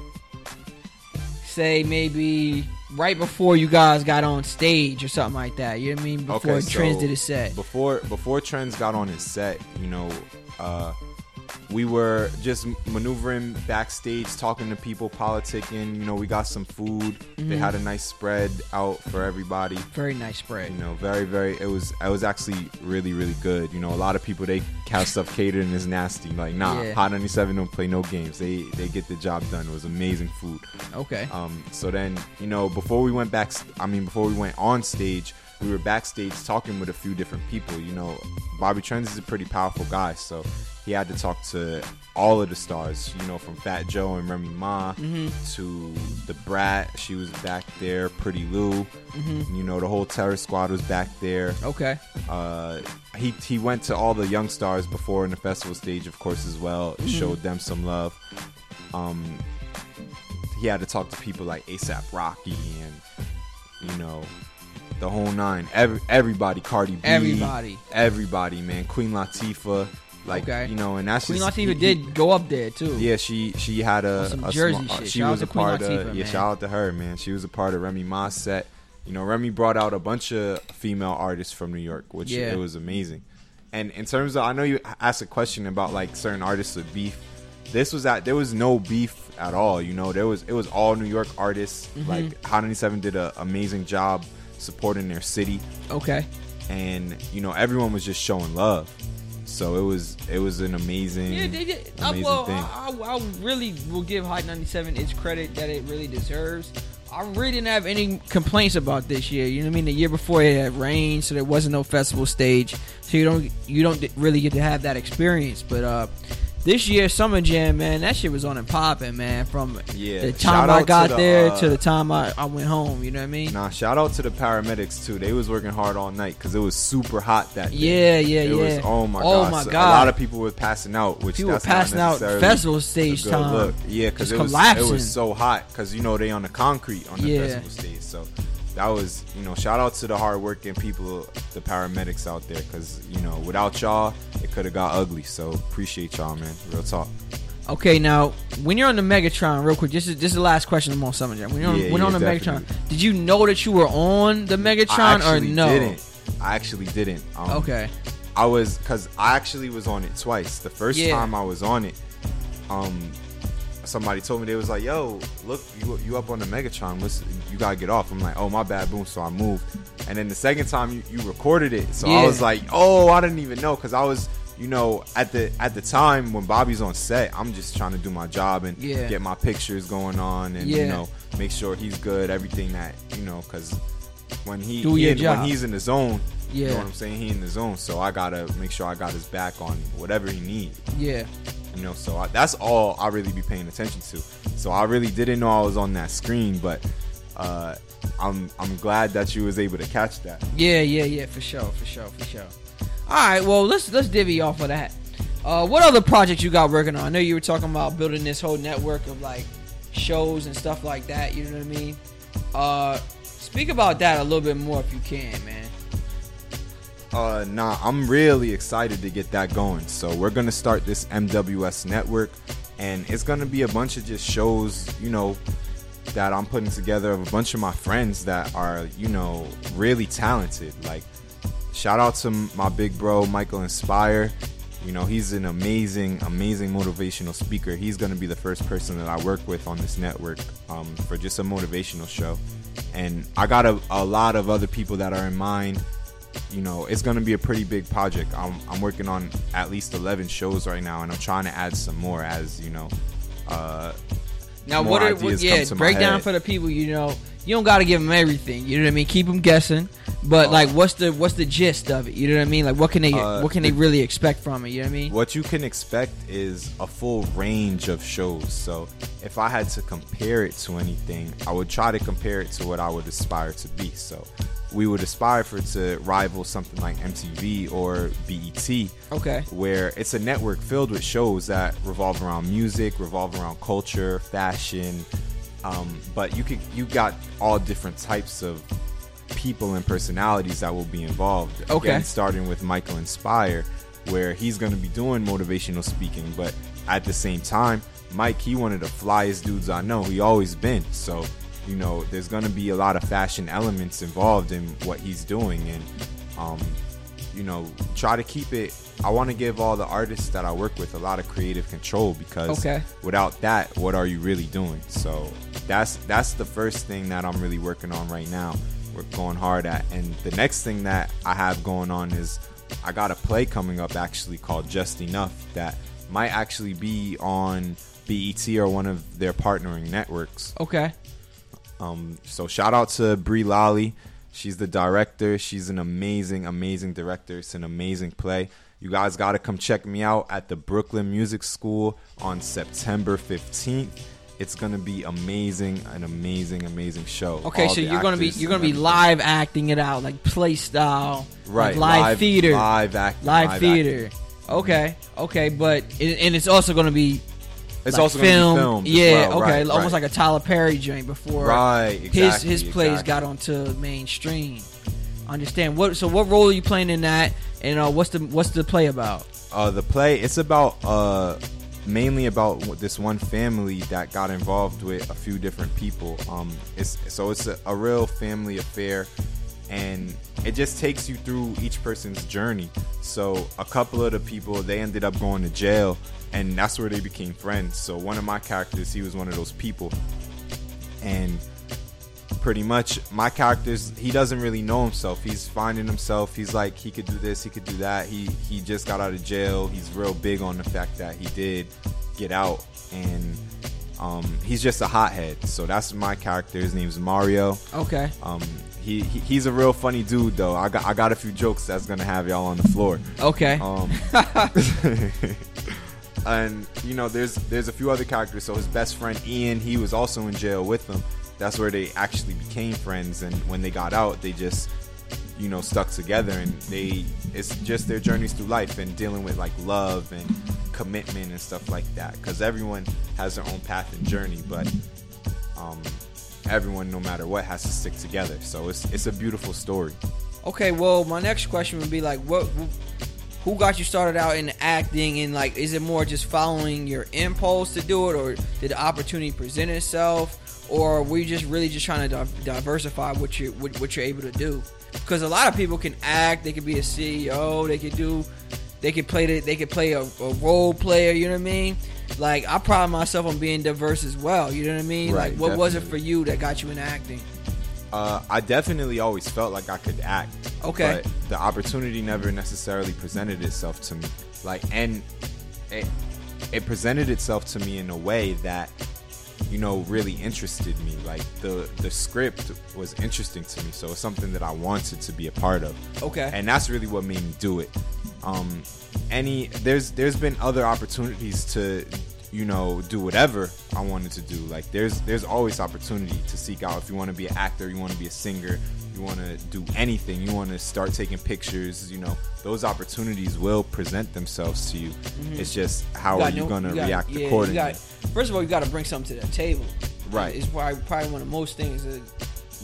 say maybe right before you guys got on stage or something like that. You know what I mean? Before okay, Trends did his set. Before before Trends got on his set, you know, uh, we were just maneuvering backstage, talking to people, politicking. You know, we got some food. Mm-hmm. They had a nice spread out for everybody. Very nice spread. You know, very very. It was it was actually really really good. You know, a lot of people they have stuff catered and is nasty. Like nah, yeah. Hot 97 don't play no games. They they get the job done. It was amazing food. Okay. Um. So then you know before we went back, I mean before we went on stage we were backstage talking with a few different people. You know, Bobby Trends is a pretty powerful guy, so he had to talk to all of the stars, you know, from Fat Joe and Remy Ma mm-hmm. to the Brat. She was back there. Pretty Lou, mm-hmm. you know, the whole Terror Squad was back there. Okay. Uh, he he went to all the young stars before in the festival stage, of course, as well. Mm-hmm. Showed them some love. Um, he had to talk to people like ASAP Rocky and you know the whole nine. Every, everybody, Cardi B, everybody, everybody, man. Queen Latifah. Like okay. you know, and that's Queen just, Latifah he, did go up there too. Yeah, she she had a, a Jersey shit. She shout was a part Latifah, of yeah. Shout out to her, man. She was a part of Remy Ma's set. You know, Remy brought out a bunch of female artists from New York, which yeah. it was amazing. And in terms of, I know you asked a question about like certain artists with beef. This was at there was no beef at all. You know, there was it was all New York artists. Mm-hmm. Like Hot 97 did an amazing job supporting their city. Okay. And you know, everyone was just showing love. So it was it was an amazing, yeah, they did. Uh, amazing well, thing. I, I, really will give Hot 97 its credit that it really deserves. I really didn't have any complaints about this year. You know what I mean? The year before it had rain, so there wasn't no festival stage, so you don't you don't really get to have that experience. But uh, this year Summer Jam, man, that shit was on and popping, man. From yeah, the time I got to the, there uh, to the time I, I went home. You know what I mean? Nah, shout out to the paramedics too. They was working hard all night because it was super hot that day. Yeah, yeah, it yeah. Was, oh my oh god, my god. a lot of people were passing out, which people were passing out festival stage time. Look. Yeah, because it was it was so hot because you know they on the concrete on the yeah. festival stage, so that was you know shout out to the hardworking people the paramedics out there because you know without y'all it could have got ugly. So appreciate y'all man. Real talk. Okay now when you're on the megatron real quick this is this is the last question i'm on summer jam when you're on, yeah, when yeah, on the definitely. megatron did you know that you were on the megatron or no? I didn't. i actually didn't. Um, okay. I was because i actually was on it twice. The first yeah. time i was on it um somebody told me they was like, "Yo, look, you you up on the Megatron? What's, you gotta get off." I'm like, "Oh, my bad, boom." So I moved, and then the second time you, you recorded it, so yeah. I was like, "Oh, I didn't even know," because I was, you know, at the at the time when Bobby's on set, I'm just trying to do my job and yeah. get my pictures going on, and yeah. you know, make sure he's good, everything that you know, because when he, he in, when he's in the zone. Yeah. You know what I'm saying? He in the zone, so I gotta make sure I got his back on whatever he needs. Yeah. You know, so I, that's all I really be paying attention to. So I really didn't know I was on that screen, but uh, I'm I'm glad that you was able to catch that. Yeah, yeah, yeah, for sure, for sure, for sure. All right, well let's let's divvy off of that. Uh, what other projects you got working on? I know you were talking about building this whole network of like shows and stuff like that. You know what I mean? Uh, speak about that a little bit more if you can, man. Uh, nah, I'm really excited to get that going. So we're gonna start this MWS network, and it's gonna be a bunch of just shows, you know, that I'm putting together of a bunch of my friends that are, you know, really talented. Like, shout out to my big bro Michael Inspire. You know, he's an amazing, amazing motivational speaker. He's going to be the first person that I work with on this network um, for just a motivational show. And I got a, a lot of other people that are in mind. You know, it's going to be a pretty big project. I'm, I'm working on at least 11 shows right now, and I'm trying to add some more as, you know, uh, now, what are what, yeah? Break down for the people. You know, you don't got to give them everything. You know what I mean? Keep them guessing. But uh, like, what's the what's the gist of it? You know what I mean? Like, what can they uh, what can they really expect from it? You know what I mean? What you can expect is a full range of shows. So, if I had to compare it to anything, I would try to compare it to what I would aspire to be. So, we would aspire for it to rival something like MTV or BET. Okay. Where it's a network filled with shows that revolve around music, revolve around culture, fashion. Um, but you could you got all different types of people and personalities that will be involved. Okay. Again, starting with Michael Inspire, where he's going to be doing motivational speaking, but at the same time, Mike, he one of the flyest dudes I know. He always been. So you know, there's going to be a lot of fashion elements involved in what he's doing, and um, you know, try to keep it. I want to give all the artists that I work with a lot of creative control because okay. without that, what are you really doing? So that's that's the first thing that I'm really working on right now. We're going hard at, and the next thing that I have going on is I got a play coming up actually called Just Enough that might actually be on BET or one of their partnering networks. Okay. Um, so shout out to Brie Lally. She's the director. She's an amazing, amazing director. It's an amazing play. You guys got to come check me out at the Brooklyn Music School on September 15th. It's gonna be amazing, an amazing, amazing show. Okay, All so you're gonna be you're gonna be live acting it out, like play style, right? Like live, live, theater, live acting, live, live theater. Acting. Okay, okay, but and it's also gonna be it's like also film, filmed. Yeah, well. okay, right, almost right. like a Tyler Perry joint before. Right, exactly, his his plays exactly. got onto mainstream. Understand what? So what role are you playing in that? And uh, what's the what's the play about? Uh, the play it's about uh mainly about this one family that got involved with a few different people. Um, it's so it's a, a real family affair and it just takes you through each person's journey. So a couple of the people they ended up going to jail, and that's where they became friends. So one of my characters, he was one of those people, and pretty much my characters he doesn't really know himself. He's finding himself. He's like he could do this he could do that. He he just got out of jail. He's real big on the fact that he did get out. And um, he's just a hothead. So that's my character. His name's mario. Okay. Um, he, he, he's a real funny dude though. I got I got a few jokes that's gonna have y'all on the floor. Okay. Um, and you know, there's there's a few other characters. So his best friend Ian, he was also in jail with them. That's where they actually became friends. And when they got out, they just you know stuck together and they it's just their journeys through life and dealing with like love and commitment and stuff like that because everyone has their own path and journey but um everyone, no matter what, has to stick together. So it's it's a beautiful story. Okay, well, my next question would be like, what, who got you started out in acting, and like, is it more just following your impulse to do it, or did the opportunity present itself, or were you just really just trying to diversify what you what, what you're able to do? Because a lot of people can act, they could be a CEO, they could do, they could play the, they could play a, a role player. You know what I mean? like I pride myself on being diverse as well. You know what I mean? Right, like what definitely. was it for you that got you in acting? Uh, I definitely always felt like I could act. Okay. But the opportunity never necessarily presented itself to me. Like, and it, it presented itself to me in a way that, you know, really interested me. Like the the script was interesting to me, so it's something that I wanted to be a part of. Okay. And that's really what made me do it. Um, any there's there's been other opportunities to you know do whatever I wanted to do. Like there's there's always opportunity to seek out if you want to be an actor, you want to be a singer, you want to do anything, you want to start taking pictures. You know those opportunities will present themselves to you. Mm-hmm. It's just how you are you going to react yeah, accordingly. Got, first of all, you got to bring something to the table. Right. It's probably, probably one of the most things. That,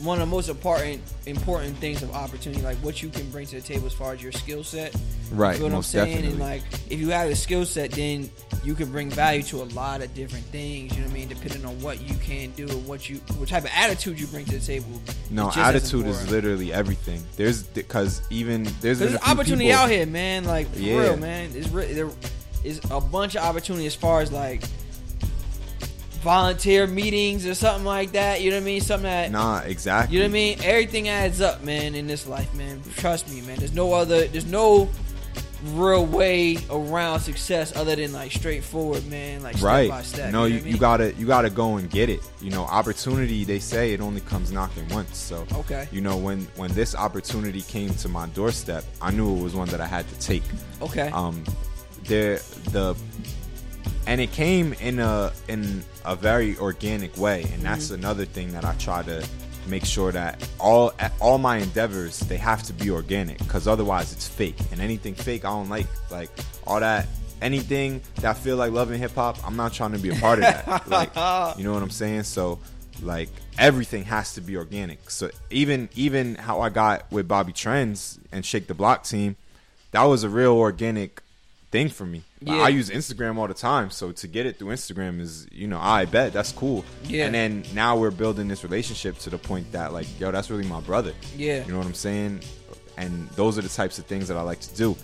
one of the most important important things of opportunity, like what you can bring to the table as far as your skill set. Right. You know what most I'm saying? Definitely. And like if you have a skill set, then you can bring value to a lot of different things. You know what I mean? Depending on what you can do and what you, what type of attitude you bring to the table. No, attitude is literally everything. There's because even there's, there's opportunity people, out here, man. Like for yeah. real, man. It's re- there is a bunch of opportunity as far as like volunteer meetings or something like that. You know what I mean? Something that nah, exactly. You know what I mean? Everything adds up, man. In this life, man. Trust me, man. There's no other. There's no real way around success other than like straightforward, man. Like step right. by step. No, you, know you, I mean? you, gotta you gotta go and get it. You know, opportunity. They say it only comes knocking once. So okay. You know, when when this opportunity came to my doorstep, I knew it was one that I had to take. Okay. Um, there the and it came in a in a very organic way, and that's mm-hmm. another thing that I try to make sure that all all my endeavors they have to be organic because otherwise it's fake. And anything fake I don't like. Like all that anything that I feel like loving hip hop I'm not trying to be a part of that. Like you know what I'm saying? So like everything has to be organic. So even even how I got with Bobby Trends and Shake the Block team that was a real organic thing for me. Yeah. I use Instagram all the time, so to get it through Instagram is, you know, I bet that's cool. Yeah. And then now we're building this relationship to the point that like, yo, that's really my brother. Yeah. You know what I'm saying? And those are the types of things that I like to do.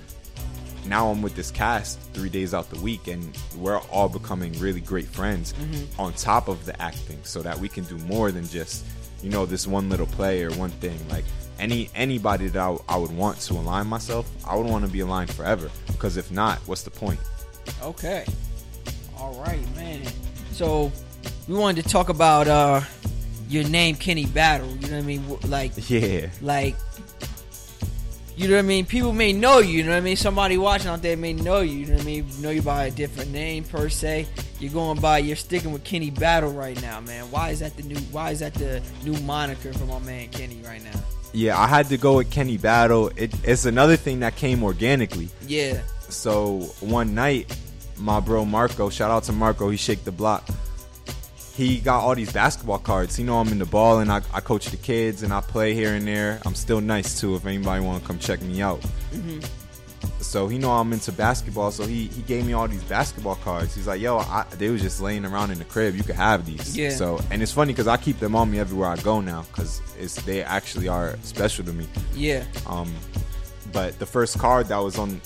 Now I'm with this cast three days out the week, and we're all becoming really great friends mm-hmm. on top of the acting, so that we can do more than just, you know, this one little play or one thing. Like any anybody that I, I would want to align myself, I would want to be aligned forever. Because if not, what's the point? Okay. All right, man. So we wanted to talk about uh your name, Kenny Battle. You know what I mean? Like yeah, like you know what I mean? People may know you, you know what I mean? Somebody watching out there may know you, you know what I mean? Know you by a different name per se. You're going by you're sticking with Kenny Battle right now, man. Why is that the new why is that the new moniker for my man Kenny right now? Yeah, I had to go with Kenny Battle. It, it's another thing that came organically. Yeah. So one night, my bro Marco, shout out to Marco, he shake the block. He got all these basketball cards. He know I'm in the ball and I, I coach the kids and I play here and there. I'm still nice too if anybody want to come check me out. Mm-hmm. So he know I'm into basketball, so he, he gave me all these basketball cards. He's like, "Yo, I, they was just laying around in the crib. You could have these." Yeah. So and it's funny because I keep them on me everywhere I go now because it's they actually are special to me. Yeah. Um, but the first card that was on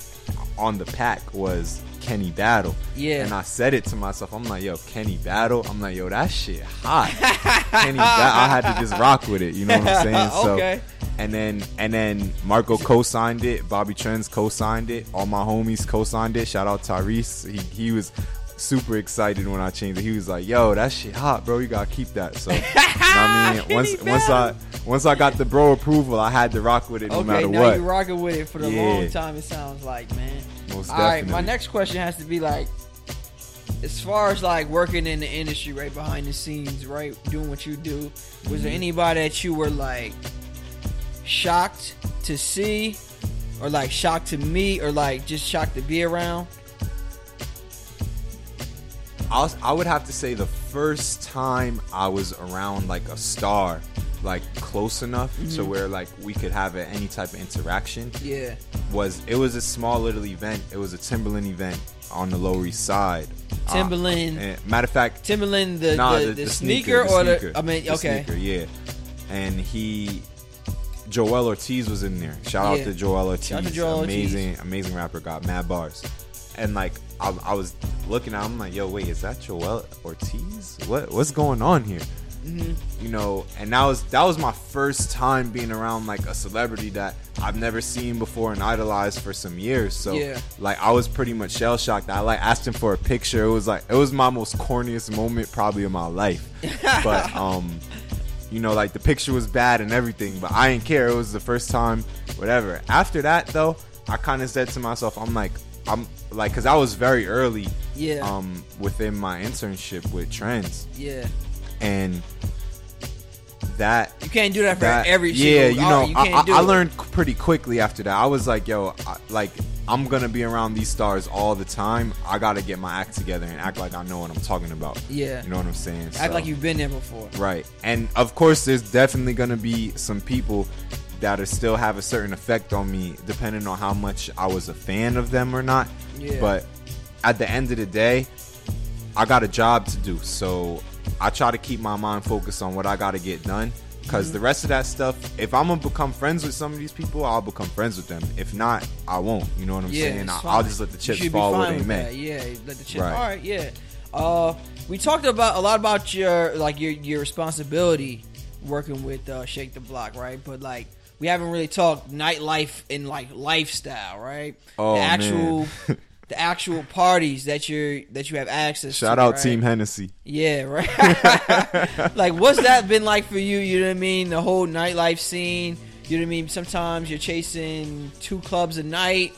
on the pack was Kenny Battle. Yeah. And I said it to myself. I'm like, yo, Kenny Battle. I'm like, yo, that shit hot. Kenny Battle. I had to just rock with it. You know what I'm saying? So, okay. And then and then Marco co-signed it. Bobby Trends co-signed it. All my homies co-signed it. Shout out Tyrese. He he was super excited when I changed it. He was like, "Yo, that shit hot, bro. You gotta keep that." So, you know I mean, once once I once I got the bro approval, I had to rock with it no okay, matter now what. you rocking with it for the yeah. long time. It sounds like, man. Most All right, my next question has to be like, as far as like working in the industry, right behind the scenes, right, doing what you do. Was mm-hmm. there anybody that you were like shocked to see, or like shocked to meet, or like just shocked to be around? I, was, I would have to say the first time I was around like a star, like close enough mm-hmm. to where like we could have a, any type of interaction. Yeah, was it was a small little event. It was a Timberland event on the Lower East Side. Timberland. Uh, matter of fact, Timberland the nah, the, the, the, sneaker, sneaker, or the, sneaker, I mean okay sneaker, yeah, and he Joell Ortiz was in there. Shout yeah. out to Joell Ortiz. Shout out to Joell amazing, Ortiz. amazing rapper. Got mad bars and like I, I, was looking at, him like, yo, wait, is that Joell Ortiz? What what's going on here? Mm-hmm. You know, and that was that was my first time being around like a celebrity that I've never seen before and idolized for some years. So yeah. like I was pretty much shell shocked. I like asked him for a picture. It was like it was my most corniest moment probably of my life. but um you know, like the picture was bad and everything, but I didn't care. It was the first time, whatever. After that though, I kind of said to myself, I'm like, I'm like, cause I was very early, yeah, um, within my internship with Trends, yeah, and that you can't do that for that, every yeah, you know, you I, I, I, learned pretty quickly after that. I was like, yo, I, like I'm gonna be around these stars all the time. I gotta get my act together and act like I know what I'm talking about. Yeah, you know what I'm saying. Act so, like you've been there before. Right, and of course, there's definitely gonna be some people that are still have a certain effect on me, depending on how much I was a fan of them or not. Yeah. But at the end of the day, I got a job to do. So I try to keep my mind focused on what I got to get done. Because mm-hmm. the rest of that stuff, if I'm gonna become friends with some of these people, I'll become friends with them. If not, I won't. You know what I'm yeah, saying? I'll, I'll, just let the chips fall where they may. Yeah, let the chips. Right. All right, yeah. Uh, we talked about a lot about your like your your responsibility working with uh, Shake the Block, right? But like we haven't really talked nightlife and like lifestyle, right? Oh the actual the actual parties that you're that you have access Shout to. out right? Team Hennessy. Yeah, right. like what's that been like for you, you know what I mean? The whole nightlife scene. You know what I mean? Sometimes you're chasing two clubs a night.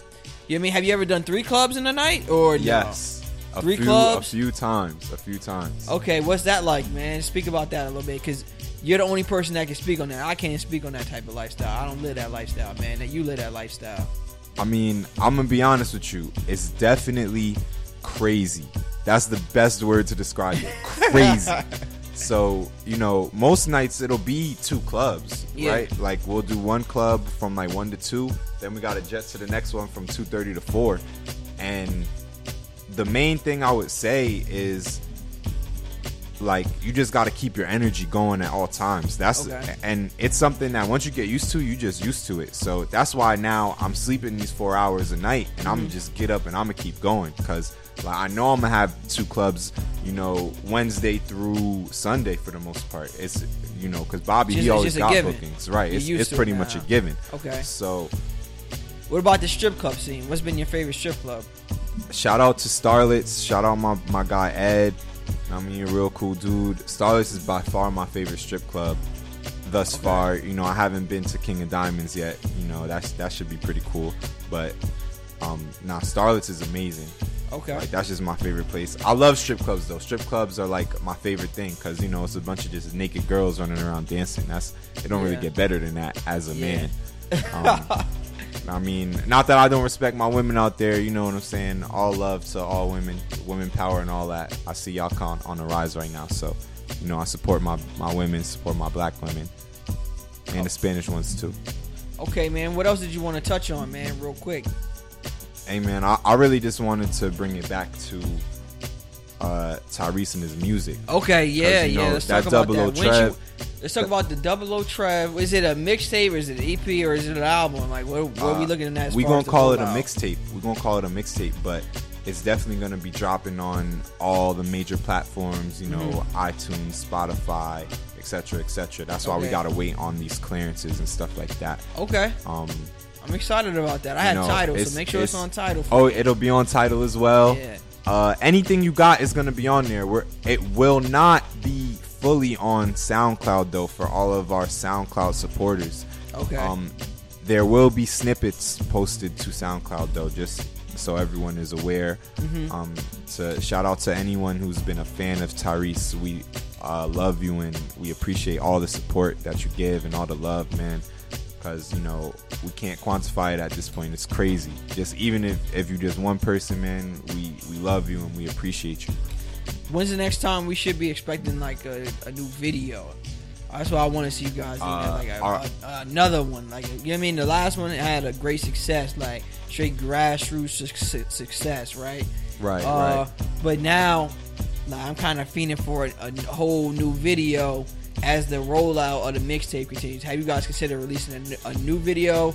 You know what I mean? Have you ever done three clubs in a night or Yes. No? A three few, clubs? A few times. A few times. Okay, what's that like, man? Speak about that a little bit cuz you're the only person that can speak on that. I can't speak on that type of lifestyle. I don't live that lifestyle, man. That you live that lifestyle. I mean, I'm gonna be honest with you. It's definitely crazy. That's the best word to describe it. Crazy. so you know, most nights it'll be two clubs, yeah. right? Like we'll do one club from like one to two, then we got to jet to the next one from two thirty to four, and the main thing I would say is like you just got to keep your energy going at all times. That's okay. and it's something that once you get used to you just used to it. So that's why now i'm sleeping these four hours a night and mm-hmm. i'm just get up and i'm gonna keep going. Because like i know i'm gonna have two clubs you know wednesday through sunday for the most part. It's you know because bobby just, he always got bookings. Right it's, it's pretty it much a given. Okay. So what about the strip club scene? What's been your favorite strip club? Shout out to starlets. Shout out my, my guy ed I mean, you're a real cool dude. Starlets is by far my favorite strip club thus okay. far. You know, I haven't been to King of Diamonds yet. You know, that's that should be pretty cool. But um now Starlets is amazing. Okay. Like that's just my favorite place. I love strip clubs though. Strip clubs are like my favorite thing because you know it's a bunch of just naked girls running around dancing. That's it. Don't yeah. really get better than that as a yeah. man. Um, I mean, not that I don't respect my women out there, you know what I'm saying? All love to all women, women power and all that. I see y'all on, on the rise right now. So, you know, I support my, my women, support my black women, and the Spanish ones too. Okay, man. What else did you want to touch on, man, real quick? Hey, man, I, I really just wanted to bring it back to uh, Tyrese and his music. Okay, yeah, you know, yeah. Let's talk about that. Trev, let's talk about the Double O Trev. Is it a mixtape or is it an EP or is it an album? Like, what, what uh, are we uh, looking at? we're gonna call it a mixtape. We're gonna call it a mixtape, but it's definitely gonna be dropping on all the major platforms. You know, mm-hmm. iTunes, Spotify, etc., etc. That's why okay. we gotta wait on these clearances and stuff like that. Okay. Um. I'm excited about that. I had know, Tidal, so make sure it's, it's on Tidal. oh, me. it'll be on Tidal as well. Yeah. Uh, anything you got is gonna be on there. Where it will not be fully on SoundCloud though for all of our SoundCloud supporters. Okay. Um, there will be snippets posted to SoundCloud though, just so everyone is aware. Mm-hmm. Um, to shout out to anyone who's been a fan of Tyrese. We uh, love you and we appreciate all the support that you give and all the love, man because you know we can't quantify it at this point. It's crazy. Just even if if you're just one person, man, we we love you and we appreciate you. When's the next time we should be expecting like a, a new video? That's what I want to see you guys. Uh, like a, our, a, another one, like you know what I mean. The last one had a great success, like straight grassroots success, right? Right, uh, right. But now, like, I'm kind of feeling for a, a whole new video as the rollout of the mixtape continues, have you guys considered releasing a, a, new video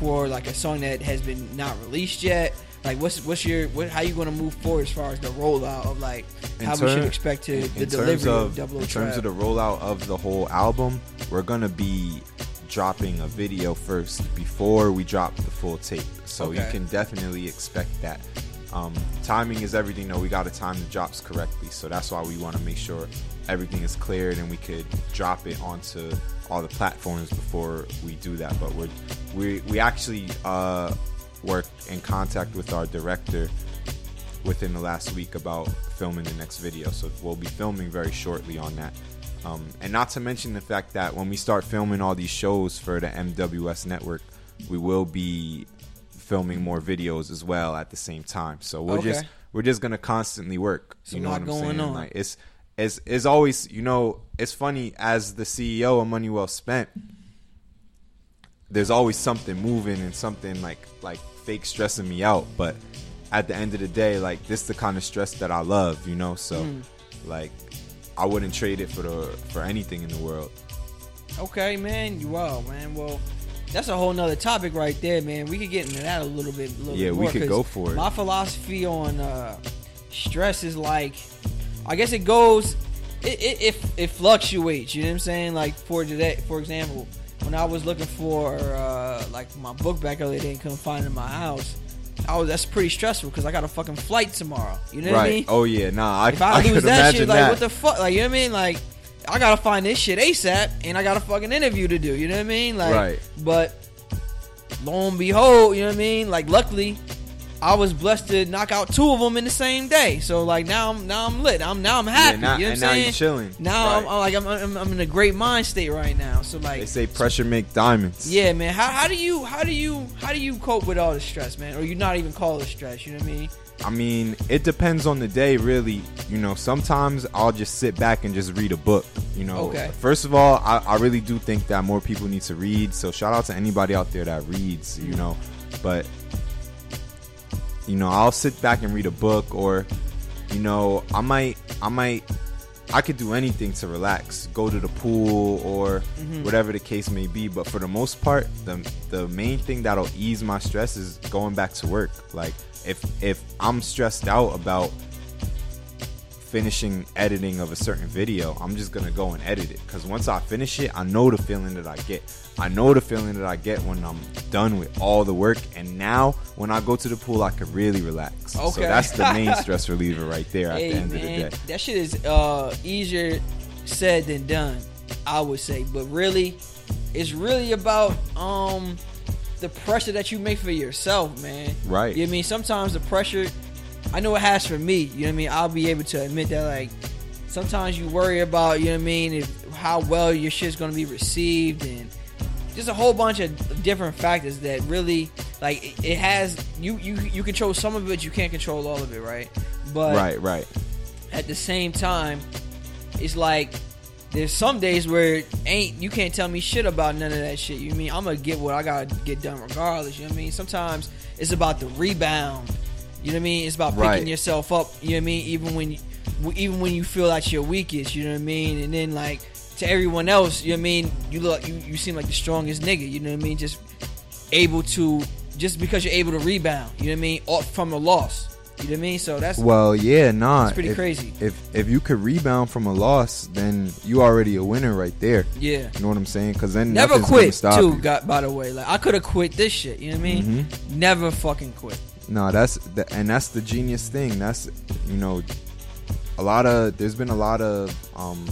for like a song that has been not released yet? Like, what's what's your what, how you going to move forward as far as the rollout of like how we should expect to in, the delivery of, of Double In terms of the rollout of the whole album, we're gonna be dropping a video first before we drop the full tape. So okay. you can definitely expect that. Um, timing is everything though. We got to time the drops correctly. So that's why we want to make sure everything is cleared and we could drop it onto all the platforms before we do that. But we're, we we actually uh, worked in contact with our director within the last week about filming the next video. So we'll be filming very shortly on that. Um, and not to mention the fact that when we start filming all these shows for the MWS network, we will be filming more videos as well at the same time. So we're okay. just we're just gonna constantly work. you know what I'm saying? On. Like it's is is always you know it's funny as the CEO of Money Well Spent. There's always something moving and something like like fake stressing me out, but at the end of the day, like this is the kind of stress that I love, you know. So, mm. like, I wouldn't trade it for the for anything in the world. Okay, man. You are, man. Well, that's a whole nother topic right there, man. We could get into that a little bit. A little yeah, bit more, we could go for it. My philosophy on uh, stress is like, I guess it goes, it, it, it, it fluctuates. You know what I'm saying? Like for today, for example, when I was looking for uh, like my book back earlier, they couldn't find it in my house. I was that's pretty stressful because I got a fucking flight tomorrow. You know right. what I mean? Oh yeah, nah. I, if I, I lose that shit, like what the fuck? Like you know what I mean? Like I gotta find this shit ASAP, and I got a fucking interview to do. You know what I mean? Like, right. but lo and behold, you know what I mean? Like, luckily, I was blessed to knock out two of them in the same day. So like now I'm now I'm lit. I'm now I'm happy. Yeah, now, you know what I'm saying? Now you chilling. Now right. I'm, I'm, like I'm, I'm, I'm in a great mind state right now. So like they say, pressure make diamonds. Yeah, man. How, how do you how do you how do you cope with all the stress, man? Or you not even call it stress? You know what I mean? I mean, it depends on the day, really. You know, sometimes I'll just sit back and just read a book. You know, okay. first of all, I, I really do think that more people need to read. So shout out to anybody out there that reads. You know, but you know, I'll sit back and read a book, or you know, I might, I might I could do anything to relax, go to the pool or mm-hmm. whatever the case may be. But for the most part, the the main thing that'll ease my stress is going back to work. Like if if I'm stressed out about finishing editing of a certain video, I'm just gonna go and edit it. Cause once I finish it, I know the feeling that I get. I know the feeling that I get when I'm done with all the work. And now when I go to the pool, I can really relax. Okay. So that's the main stress reliever right there at hey, the end man, of the day. That shit is uh, easier said than done, I would say. But really, it's really about um the pressure that you make for yourself, man. Right. You know I mean? Sometimes the pressure, I know it has for me. You know what I mean? I'll be able to admit that, like, sometimes you worry about, you know what I mean, if, how well your shit's going to be received and just a whole bunch of different factors that really, like, it has, you, you, you control some of it, you can't control all of it, right? But right, right. At the same time, it's like there's some days where ain't you can't tell me shit about none of that shit. You mean I'm gonna get what I gotta get done regardless. You know what I mean? Sometimes it's about the rebound. You know what I mean? It's about picking right. yourself up. You know what I mean? Even when you, even when you feel like you're weakest. You know what I mean? And then like to everyone else, you know what I mean? You look you, you seem like the strongest nigga. You know what I mean? Just able to just because you're able to rebound. You know what I mean? Off from a loss. You know what I mean? So that's well, yeah, nah. It's pretty if, crazy. If if you could rebound from a loss, then you already a winner right there. Yeah, you know what I'm saying? Because then never quit too. You. Got by the way, like I could have quit this shit. You know what I mean? Mm-hmm. Never fucking quit. No, that's the, and that's the genius thing. That's you know, a lot of there's been a lot of um,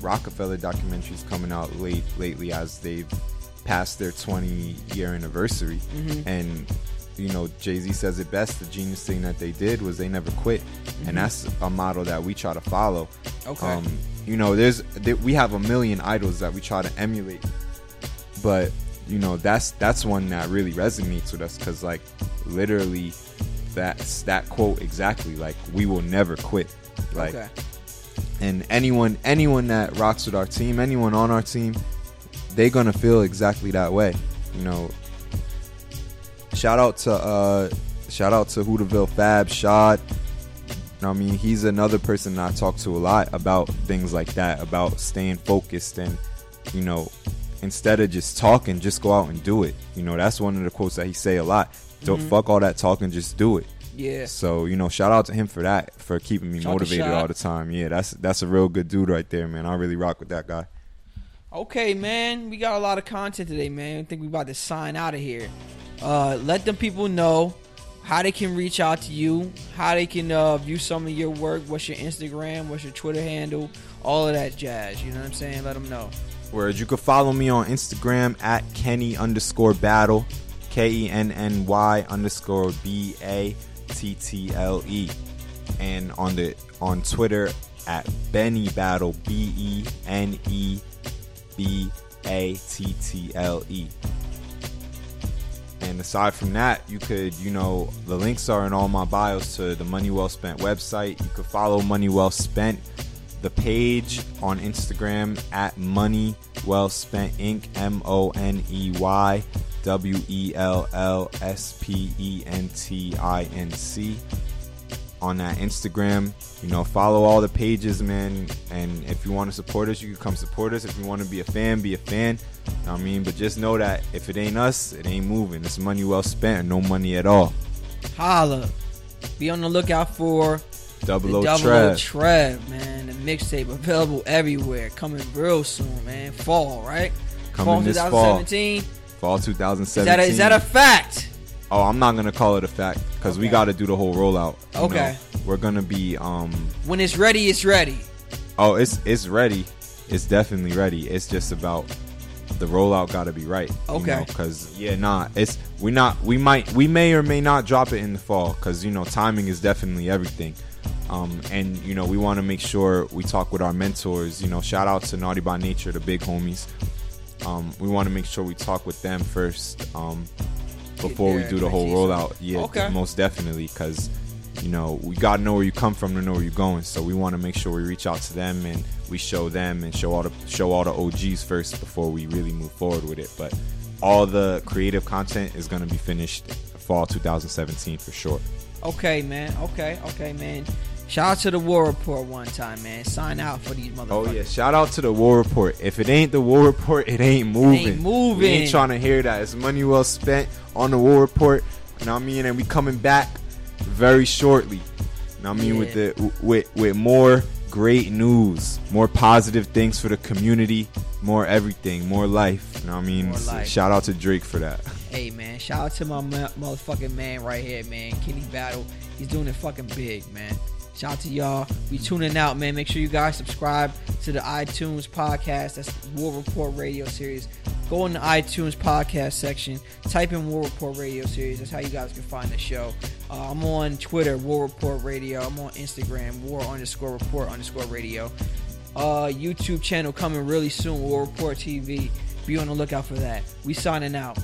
Roc-A-Fella documentaries coming out late lately as they've passed their 20 year anniversary, mm-hmm. and you know, Jay Z says it best. The genius thing that they did was they never quit, mm-hmm. and that's a model that we try to follow. Okay. Um, you know, there's we have a million idols that we try to emulate, but you know that's that's one that really resonates with us because like literally that's that quote exactly like we will never quit like okay. and anyone anyone that rocks with our team anyone on our team they're gonna feel exactly that way you know shout out to uh, shout out to Hooterville Fab Shad. I mean, he's another person I talk to a lot about things like that, about staying focused and you know, instead of just talking, just go out and do it. You know, that's one of the quotes that he say a lot. Don't mm-hmm. fuck all that talking, just do it. Yeah. So you know, shout out to him for that, for keeping me shout motivated all the time. Yeah, that's that's a real good dude right there, man. I really rock with that guy. Okay, man, we got a lot of content today, man. I think we about to sign out of here. Uh, let them people know how they can reach out to you, how they can uh, view some of your work, what's your Instagram, what's your Twitter handle, all of that jazz. You know what I'm saying? Let them know. Whereas you can follow me on Instagram at Kenny underscore battle, K E N N Y underscore B A T T L E, and on the on Twitter at Benny Battle B E N E B A T T L E. And aside from that, you could, you know, the links are in all my bios to the Money Well Spent website. You could follow Money Well Spent, the page on Instagram at Money Well Spent Inc. M O N E Y. W E L L S P E N T I N C on that Instagram. You know, follow all the pages, man. And if you want to support us, you can come support us. If you want to be a fan, be a fan. I mean, but just know that if it ain't us, it ain't moving. It's money well spent, no money at all. Holla. Be on the lookout for Double O Double Trev. Trev, man. The mixtape available everywhere. Coming real soon, man. Fall, right? Coming fall this 2017. fall. Fall 2017. Is that, a, is that a fact? Oh, I'm not gonna call it a fact because okay. we got to do the whole rollout. Okay. Know? We're gonna be um. When it's ready, it's ready. Oh, it's it's ready. It's definitely ready. It's just about the rollout got to be right. Okay. Because yeah, nah, it's we not we might we may or may not drop it in the fall because you know timing is definitely everything. Um, and you know we want to make sure we talk with our mentors. You know, shout out to Naughty by Nature, the big homies. Um, we want to make sure we talk with them first um, before we do the whole rollout. Yeah, okay. most definitely because you know we gotta know where you come from to know where you're going. So we want to make sure we reach out to them and we show them and show all the show all the OGs first before we really move forward with it. But all the creative content is gonna be finished fall 2017 for sure. Okay, man. Okay, okay, man. Shout out to the War Report one time, man. Sign out for these motherfuckers. Oh yeah, shout out to the War Report. If it ain't the War Report, it ain't moving. It ain't moving. We ain't trying to hear that. It's money well spent on the War Report. You know what I mean? And we coming back very shortly. You know what I mean? Yeah. With the with with more great news, more positive things for the community, more everything, more life. You know what I mean? shout out to Drake for that. Hey man, shout out to my motherfucking man right here, man. Kenny Battle. He's doing it fucking big, man. Shout out to y'all. We tuning out, man. Make sure you guys subscribe to the iTunes podcast. That's War Report Radio Series. Go in the iTunes podcast section. Type in War Report Radio Series. That's how you guys can find the show. Uh, I'm on Twitter, War Report Radio. I'm on Instagram, War underscore Report underscore Radio. Uh, YouTube channel coming really soon, War Report TV. Be on the lookout for that. We signing out.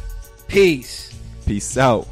Peace. Peace out.